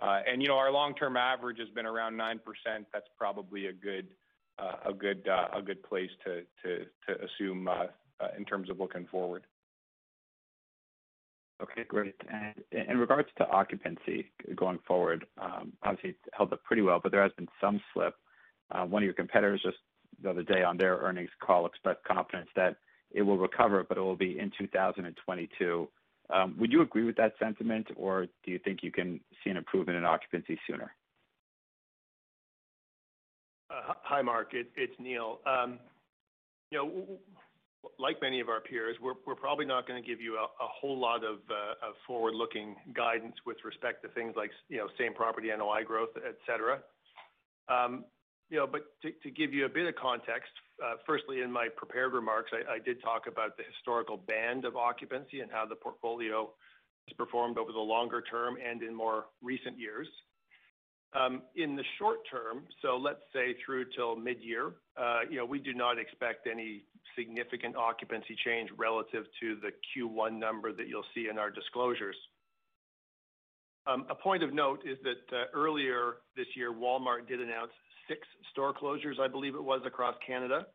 Uh, and you know, our long-term average has been around 9%. That's probably a good uh, a good, a good place to to to assume in terms of looking forward. Okay, great. And in regards to occupancy going forward, um, obviously it's held up pretty well, but there has been some slip. One of your competitors just the other day on their earnings call expressed confidence that it will recover, but it will be in 2022. Um, Would you agree with that sentiment, or do you think you can see an improvement in occupancy sooner? Hi, Mark. It's Neil. Um, You know, like many of our peers, we're we're probably not gonna give you a a whole lot of forward-looking guidance with respect to things like, you know, same property NOI growth, et cetera. You know, but to give you a bit of context, uh, firstly, in my prepared remarks, I did talk about the historical band of occupancy and how the portfolio has performed over the longer term and in more recent years. Um, in the short term, so let's say through till mid-year, uh, you know, we do not expect any significant occupancy change relative to the Q1 number that you'll see in our disclosures. Um, a point of note is that uh, earlier this year, Walmart did announce six store closures, I believe it was, across Canada.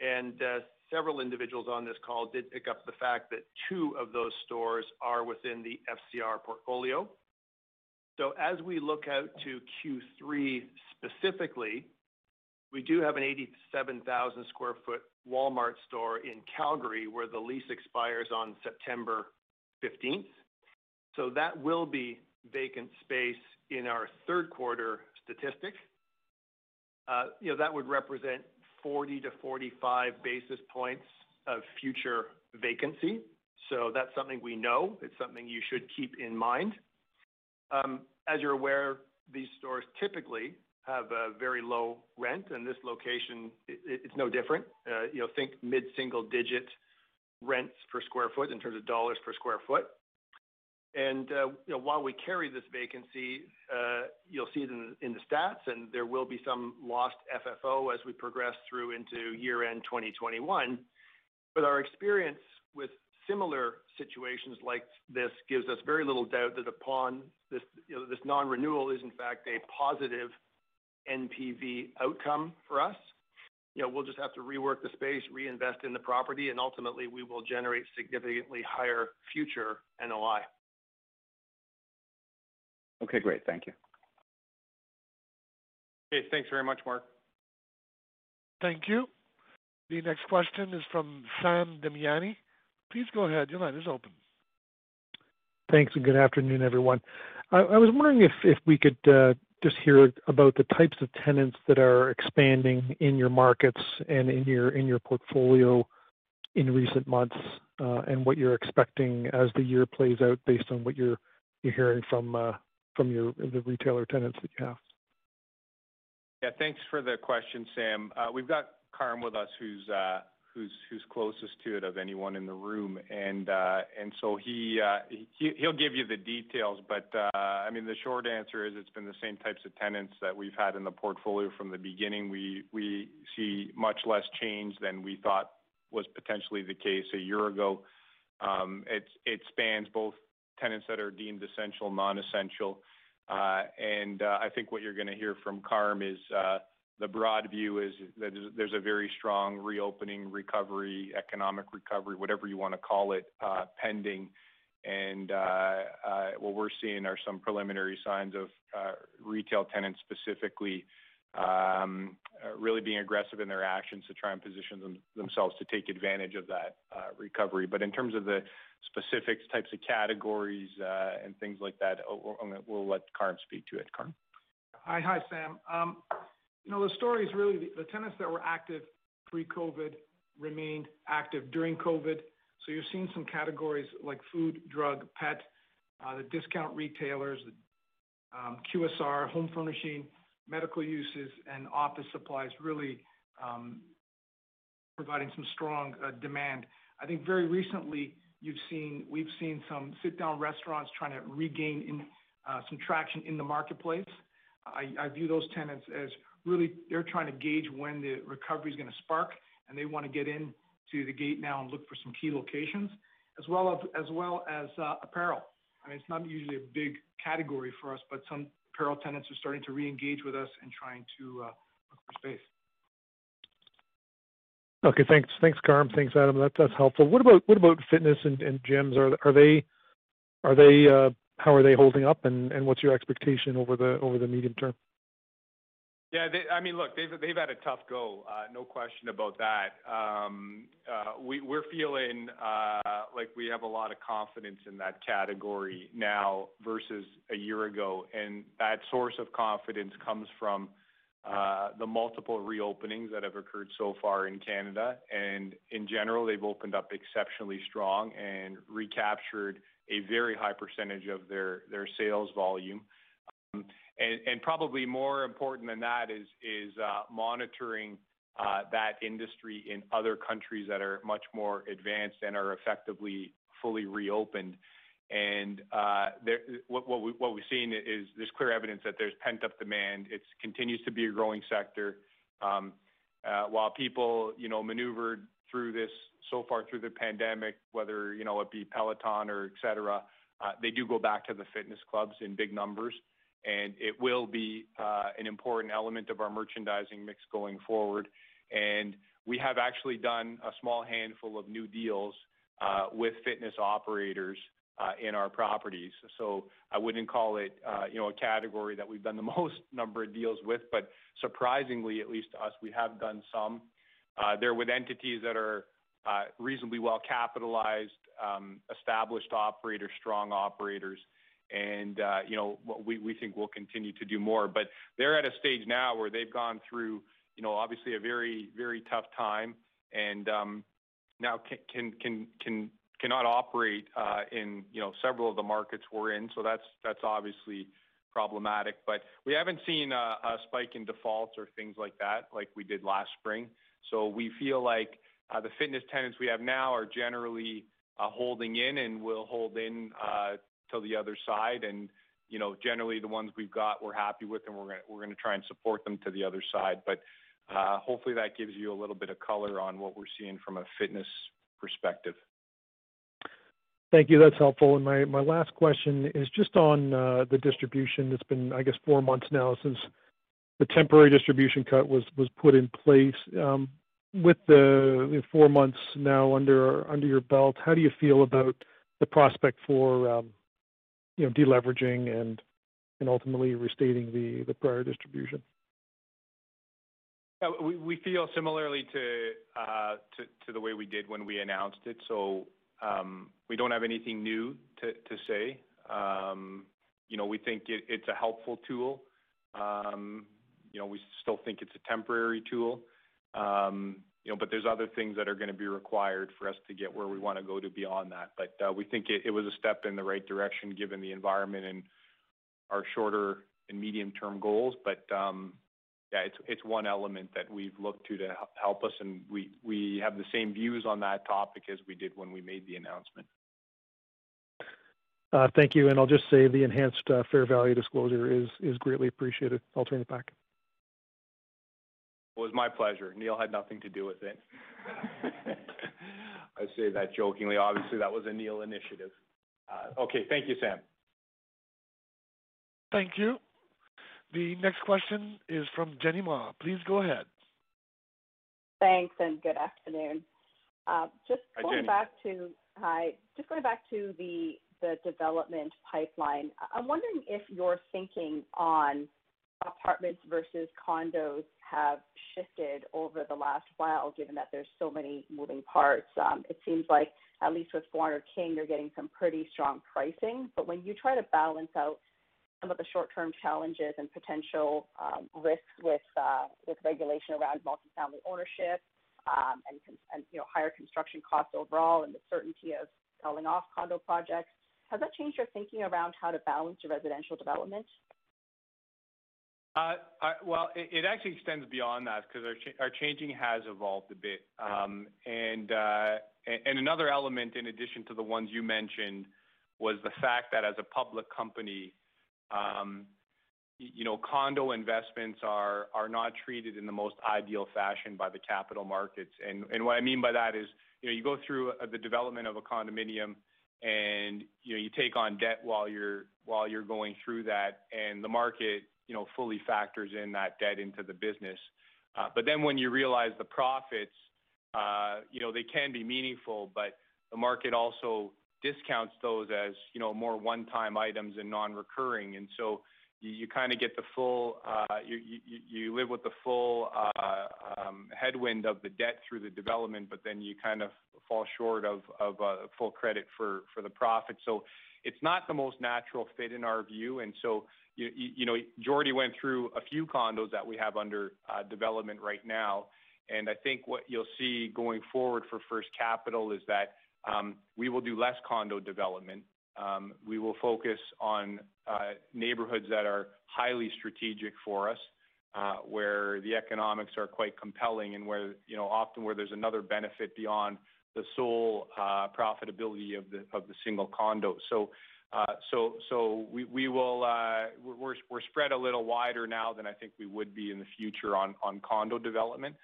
And uh, several individuals on this call did pick up the fact that two of those stores are within the FCR portfolio. So as we look out to Q3 specifically, we do have an 87,000 sq ft Walmart store in Calgary, where the lease expires on September 15th. So That will be vacant space in our third quarter statistic. You know, that would represent 40-45 basis points of future vacancy. So that's something we know. It's something you should keep in mind. Um, as you're aware, these stores typically have a very low rent, and this location, it's no different. Uh, you know, think mid-single digit rents per square foot in terms of dollars per square foot. Uh, you know, while we carry this vacancy, uh, you'll see it in the stats, and there will be some lost FFO as we progress through into year-end 2021. But Our experience with similar situations like this gives us very little doubt that upon this, you know, this non-renewal is in fact a positive NPV outcome for us. You know, we'll just have to rework the space, reinvest in the property, and ultimately, we will generate significantly higher future NOI. Okay, great. Thank you. Okay. Thanks very much, Mark. Thank you. The next question is from Sam Damiani. Please go ahead. Your line is open. Thanks, and good afternoon, everyone. I was wondering if we could uh, just hear about the types of tenants that are expanding in your markets and in your portfolio in recent months, uh, and what you're expecting as the year plays out based on what you're hearing from uh, the retailer tenants that you have. Yeah, thanks for the question, Sam. We've got Carm with us, who's uh who's who's closest to it of anyone in the room. And uh and so He'll give you the details. But uh I mean, the short answer is it's been the same types of tenants that we've had in the portfolio from the beginning. We we see much less change than we thought was potentially the case a year ago. It spans both tenants that are deemed essential, non-essential. And uh, I think what you're gonna hear from Carm is uh, the broad view is that there's a very strong reopening recovery, economic recovery, whatever you wanna call it, uh, pending. And what we're seeing are some preliminary signs of retail tenants specifically um, really being aggressive in their actions to try and position themselves to take advantage of that recovery. But in terms of the specific types of categories uh, and things like that, oh, we'll let Carm speak to it. Carm? Hi, Sam. Um, you know, the story is really the tenants that were active pre-COVID remained active during COVID. So You're seeing some categories like food, drug, pet, uh, the discount retailers, um, QSR, home furnishing, medical uses, and office supplies really um, providing some strong uh, demand. I think very recently we've seen some sit-down restaurants trying to regain uh, some traction in the marketplace. I view those tenants as really they're trying to gauge when the recovery is going to spark, and they want to get into the gate now and look for some key locations, as well as uh, apparel. I mean it's not usually a big category for us, but some apparel tenants are starting to reengage with us and trying to uh, look for space. Okay. Thanks, Thanks, Carm. Thanks, Adam. That's helpful. What about what about fitness and and gyms? Are are they are they uh, how are they holding up, and and what's your expectation over the over the medium term? Yeah. They, I mean, look, they've they've had a tough go, uh, no question about that. Um, uh, we're feeling uh, like we have a lot of confidence in that category now versus a year ago, and that source of confidence comes from Uh, the multiple reopenings that have occurred so far in Canada. And in general, they've opened up exceptionally strong and recaptured a very high percentage of their sales volume. Um, and and probably more important than that is is uh monitoring uh, that industry in other countries that are much more advanced and are effectively fully reopened. Uh, what what we've seen is there's clear evidence that there's pent-up demand. It continues to be a growing sector. Um, uh, while people you know, maneuvered through this so far through the pandemic, whether you know, it be Peloton or et cetera, uh, they do go back to the fitness clubs in big numbers, and it will be an important element of our merchandising mix going forward. And we have actually done a small handful of new deals with fitness operators Uh, in our properties. So I wouldn't call it uh, you know, a category that we've done the *laughs* most number of deals with, but surprisingly, at least to us, we have done some. Uh, they're with entities that are reasonably well-capitalized, um, established operators, strong operators, and you know, we think we'll continue to do more. But they're at a stage now where they've gone through you know, obviously a very very tough time and um, now cannot operate uh, in you know, several of the markets we're in. So that's that's obviously problematic. But we haven't seen a spike in defaults or things like that like we did last spring. So we feel like uh, the fitness tenants we have now are generally uh, holding in and will hold in till the other side. And, you know, generally the ones we've got, we're happy with, and we're we're going to try and support them to the other side. But hopefully that gives you a little bit of color on what we're seeing from a fitness perspective. Thank you. That's helpful. And my last question is just on uh, the distribution. It's been, I guess, four months now since the temporary distribution cut was was put in place. Um, with the four months now under under your belt, how do you feel about the prospect for um, de-leveraging and and ultimately restating the prior distribution? We we feel similarly to uh to the way we did when we announced it. Um, we don't have anything new to say. Um, you know, we think it's a helpful tool. Um, you know, we still think it's a temporary tool. You know, but there's other things that are going to be required for us to get where we want to go to beyond that. But uh we think it was a step in the right direction given the environment and our shorter and medium-term goals. Yeah, it's one element that we've looked to to help us, and we have the same views on that topic as we did when we made the announcement. Uh, thank you. And I'll just say the enhanced uh, fair value disclosure is greatly appreciated. I'll turn it back. It was my pleasure. Neil had nothing to do with it. *laughs* I say that jokingly. Obviously, that was a Neil initiative. Uh, okay. Thank you, Sam. Thank you. The next question is from Jenny Ma. Please go ahead. Thanks, and good afternoon. Uh, hi, Jenny. Hi. Just going back to the development pipeline. I'm wondering if your thinking on apartments versus condos have shifted over the last while, given that there's so many moving parts. Um, it seems like at least with 400 King, you're getting some pretty strong pricing. But when you try to balance out some of the short-term challenges and potential um, risks with uh, with regulation around multi-family ownership, um, and you know higher construction costs overall, and the certainty of selling off condo projects, has that changed your thinking around how to balance your residential development? Uh, well, it actually extends beyond that because our our changing has evolved a bit. Um, and uh, and another element in addition to the ones you mentioned was the fact that as a public company, um, you know, condo investments are are not treated in the most ideal fashion by the capital markets. And and what I mean by that is, you know, you go through uh, the development of a condominium, and you know, you take on debt while you're while you're going through that, and the market, you know, fully factors in that debt into the business. Uh, but then when you realize the profits, uh, you know, they can be meaningful, but the market also discounts those as, you know, more one-time items and non-recurring. And so you, kind of get the full, uh, you, live with the full uh, um, headwind of the debt through the development, but then you kind of fall short of, of uh, full credit for, for the profit. So it's not the most natural fit in our view. And so, you, know, Jordy went through a few condos that we have under uh, development right now. And I think what you'll see going forward for First Capital is that we will do less condo development. Um, we will focus on uh, neighborhoods that are highly strategic for us, uh, where the economics are quite compelling and where, you know, often where there's another benefit beyond the sole uh, profitability of the of the single condo. So, so so we will we're we're spread a little wider now than I think we would be in the future on on condo development.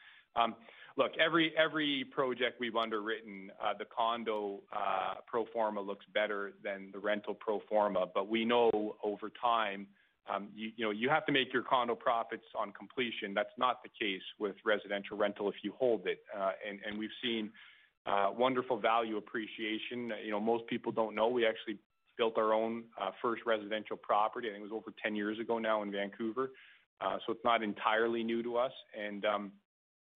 Um, look, every every project we've underwritten, uh, the condo uh, pro forma looks better than the rental pro forma. But we know over time, um, you, know, you have to make your condo profits on completion. That's not the case with residential rental if you hold it. Uh, and, we've seen wonderful value appreciation. You know, most people don't know we actually built our own first residential property. I think it was over 10 years ago now in Vancouver. So it's not entirely new to us.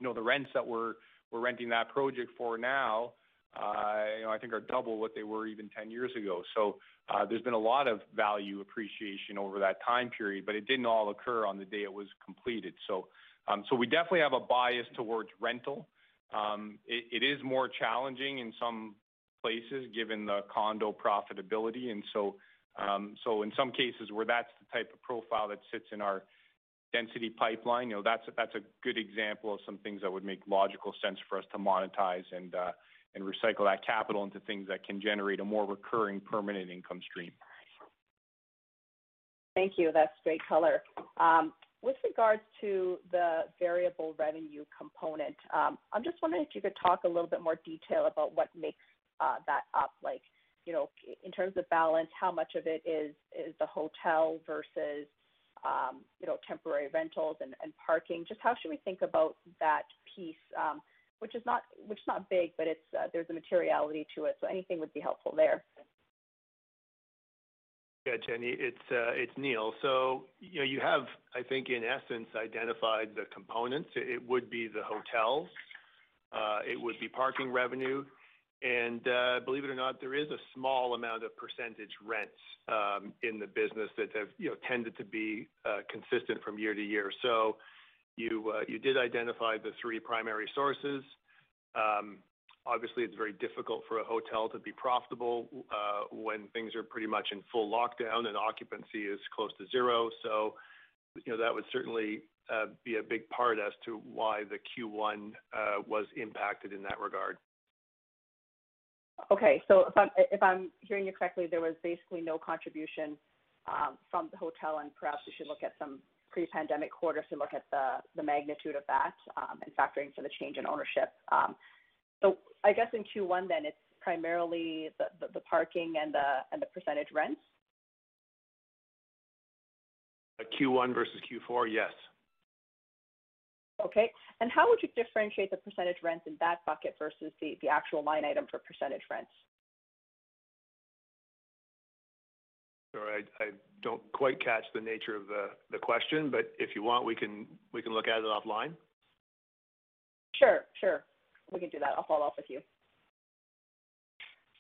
You know, the rents that we're we're renting that project for now, uh, you know, I think are double what they were even 10 years ago. So uh, there's been a lot of value appreciation over that time period, but it didn't all occur on the day it was completed. So, um, so we definitely have a bias towards rental. Um, it, is more challenging in some places given the condo profitability, and so, um, so in some cases where that's the type of profile that sits in our density pipeline, you know, that's a good example of some things that would make logical sense for us to monetize and uh, and recycle that capital into things that can generate a more recurring permanent income stream. Thank you. That's great color. Um, with regards to the variable revenue component, um, I'm just wondering if you could talk a little bit more detail about what makes uh, that up. Like, you know, in terms of balance, how much of it is the hotel versus you know, temporary rentals and, parking. Just how should we think about that piece, um, which is not big, but it's uh, there's a materiality to it. So anything would be helpful there. Yeah, Jenny, it's uh, Neil. So you know, you have, I think, in essence, identified the components. It would be the hotels, uh, it would be parking revenue, and uh, believe it or not, there is a small amount of percentage rents um, in the business that have you know tended to be uh, consistent from year to year. So you uh, you did identify the three primary sources. Um, obviously, it's very difficult for a hotel to be profitable when things are pretty much in full lockdown and occupancy is close to zero. So you know that would certainly be a big part as to why the Q1 uh, was impacted in that regard. Okay. so If I'm if I'm hearing you correctly, there was basically no contribution um, from the hotel, and perhaps we should look at some pre-pandemic quarters to look at the the magnitude of that, um, and factoring for the change in ownership. Um, so I guess in Q1 then, it's primarily the the parking and the and the percentage rents? Q1 versus Q4, yes. Okay. And how would you differentiate the percentage rents in that bucket versus the, the actual line item for percentage rents? Sorry, I, I don't quite catch the nature of the, the question, but if you want, we can we can look at it offline. Sure, sure. We can do that. I'll follow up with you.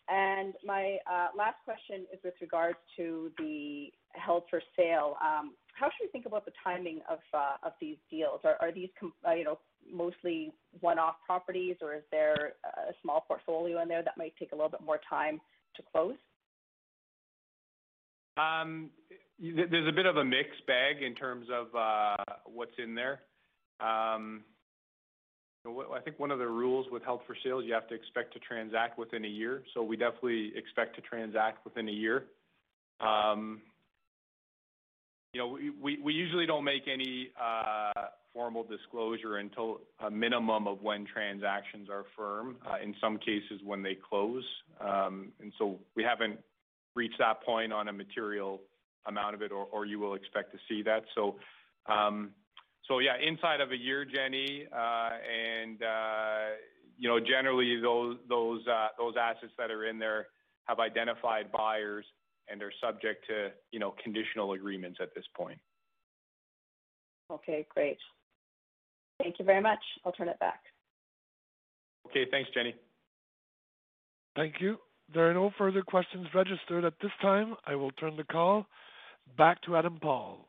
And my uh, last question is with regards to the held for sale. Um, how should we think about the timing of uh, of these deals? Are, are these uh, you know mostly one-off properties, or is there a small portfolio in there that might take a little bit more time to close? Um, there's a bit of a mixed bag in terms of uh, what's in there. Um, I think one of the rules with held for sale is you have to expect to transact within a year. So we definitely expect to transact within a year. You know, we, we usually don't make any uh, formal disclosure until a minimum of when transactions are firm. Uh, in some cases, when they close, um, and so we haven't reached that point on a material amount of it, or, or you will expect to see that. So. Um, so yeah, inside of a year, Jenny, uh, and you know, generally those those those assets that are in there have identified buyers and are subject to you know conditional agreements at this point. Okay, great. Thank you very much. I'll turn it back. Okay, thanks, Jenny. Thank you. There are no further questions registered at this time. I will turn the call back to Adam Paul.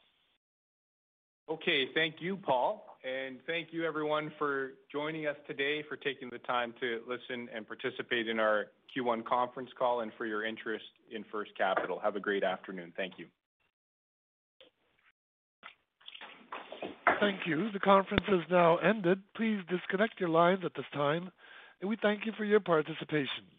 Okay, thank you, Paul. And thank you, everyone, for joining us today, for taking the time to listen and participate in our Q1 conference call, and for your interest in First Capital. Have a great afternoon. Thank you. Thank you. The conference has now ended. Please disconnect your lines at this time, and we thank you for your participation.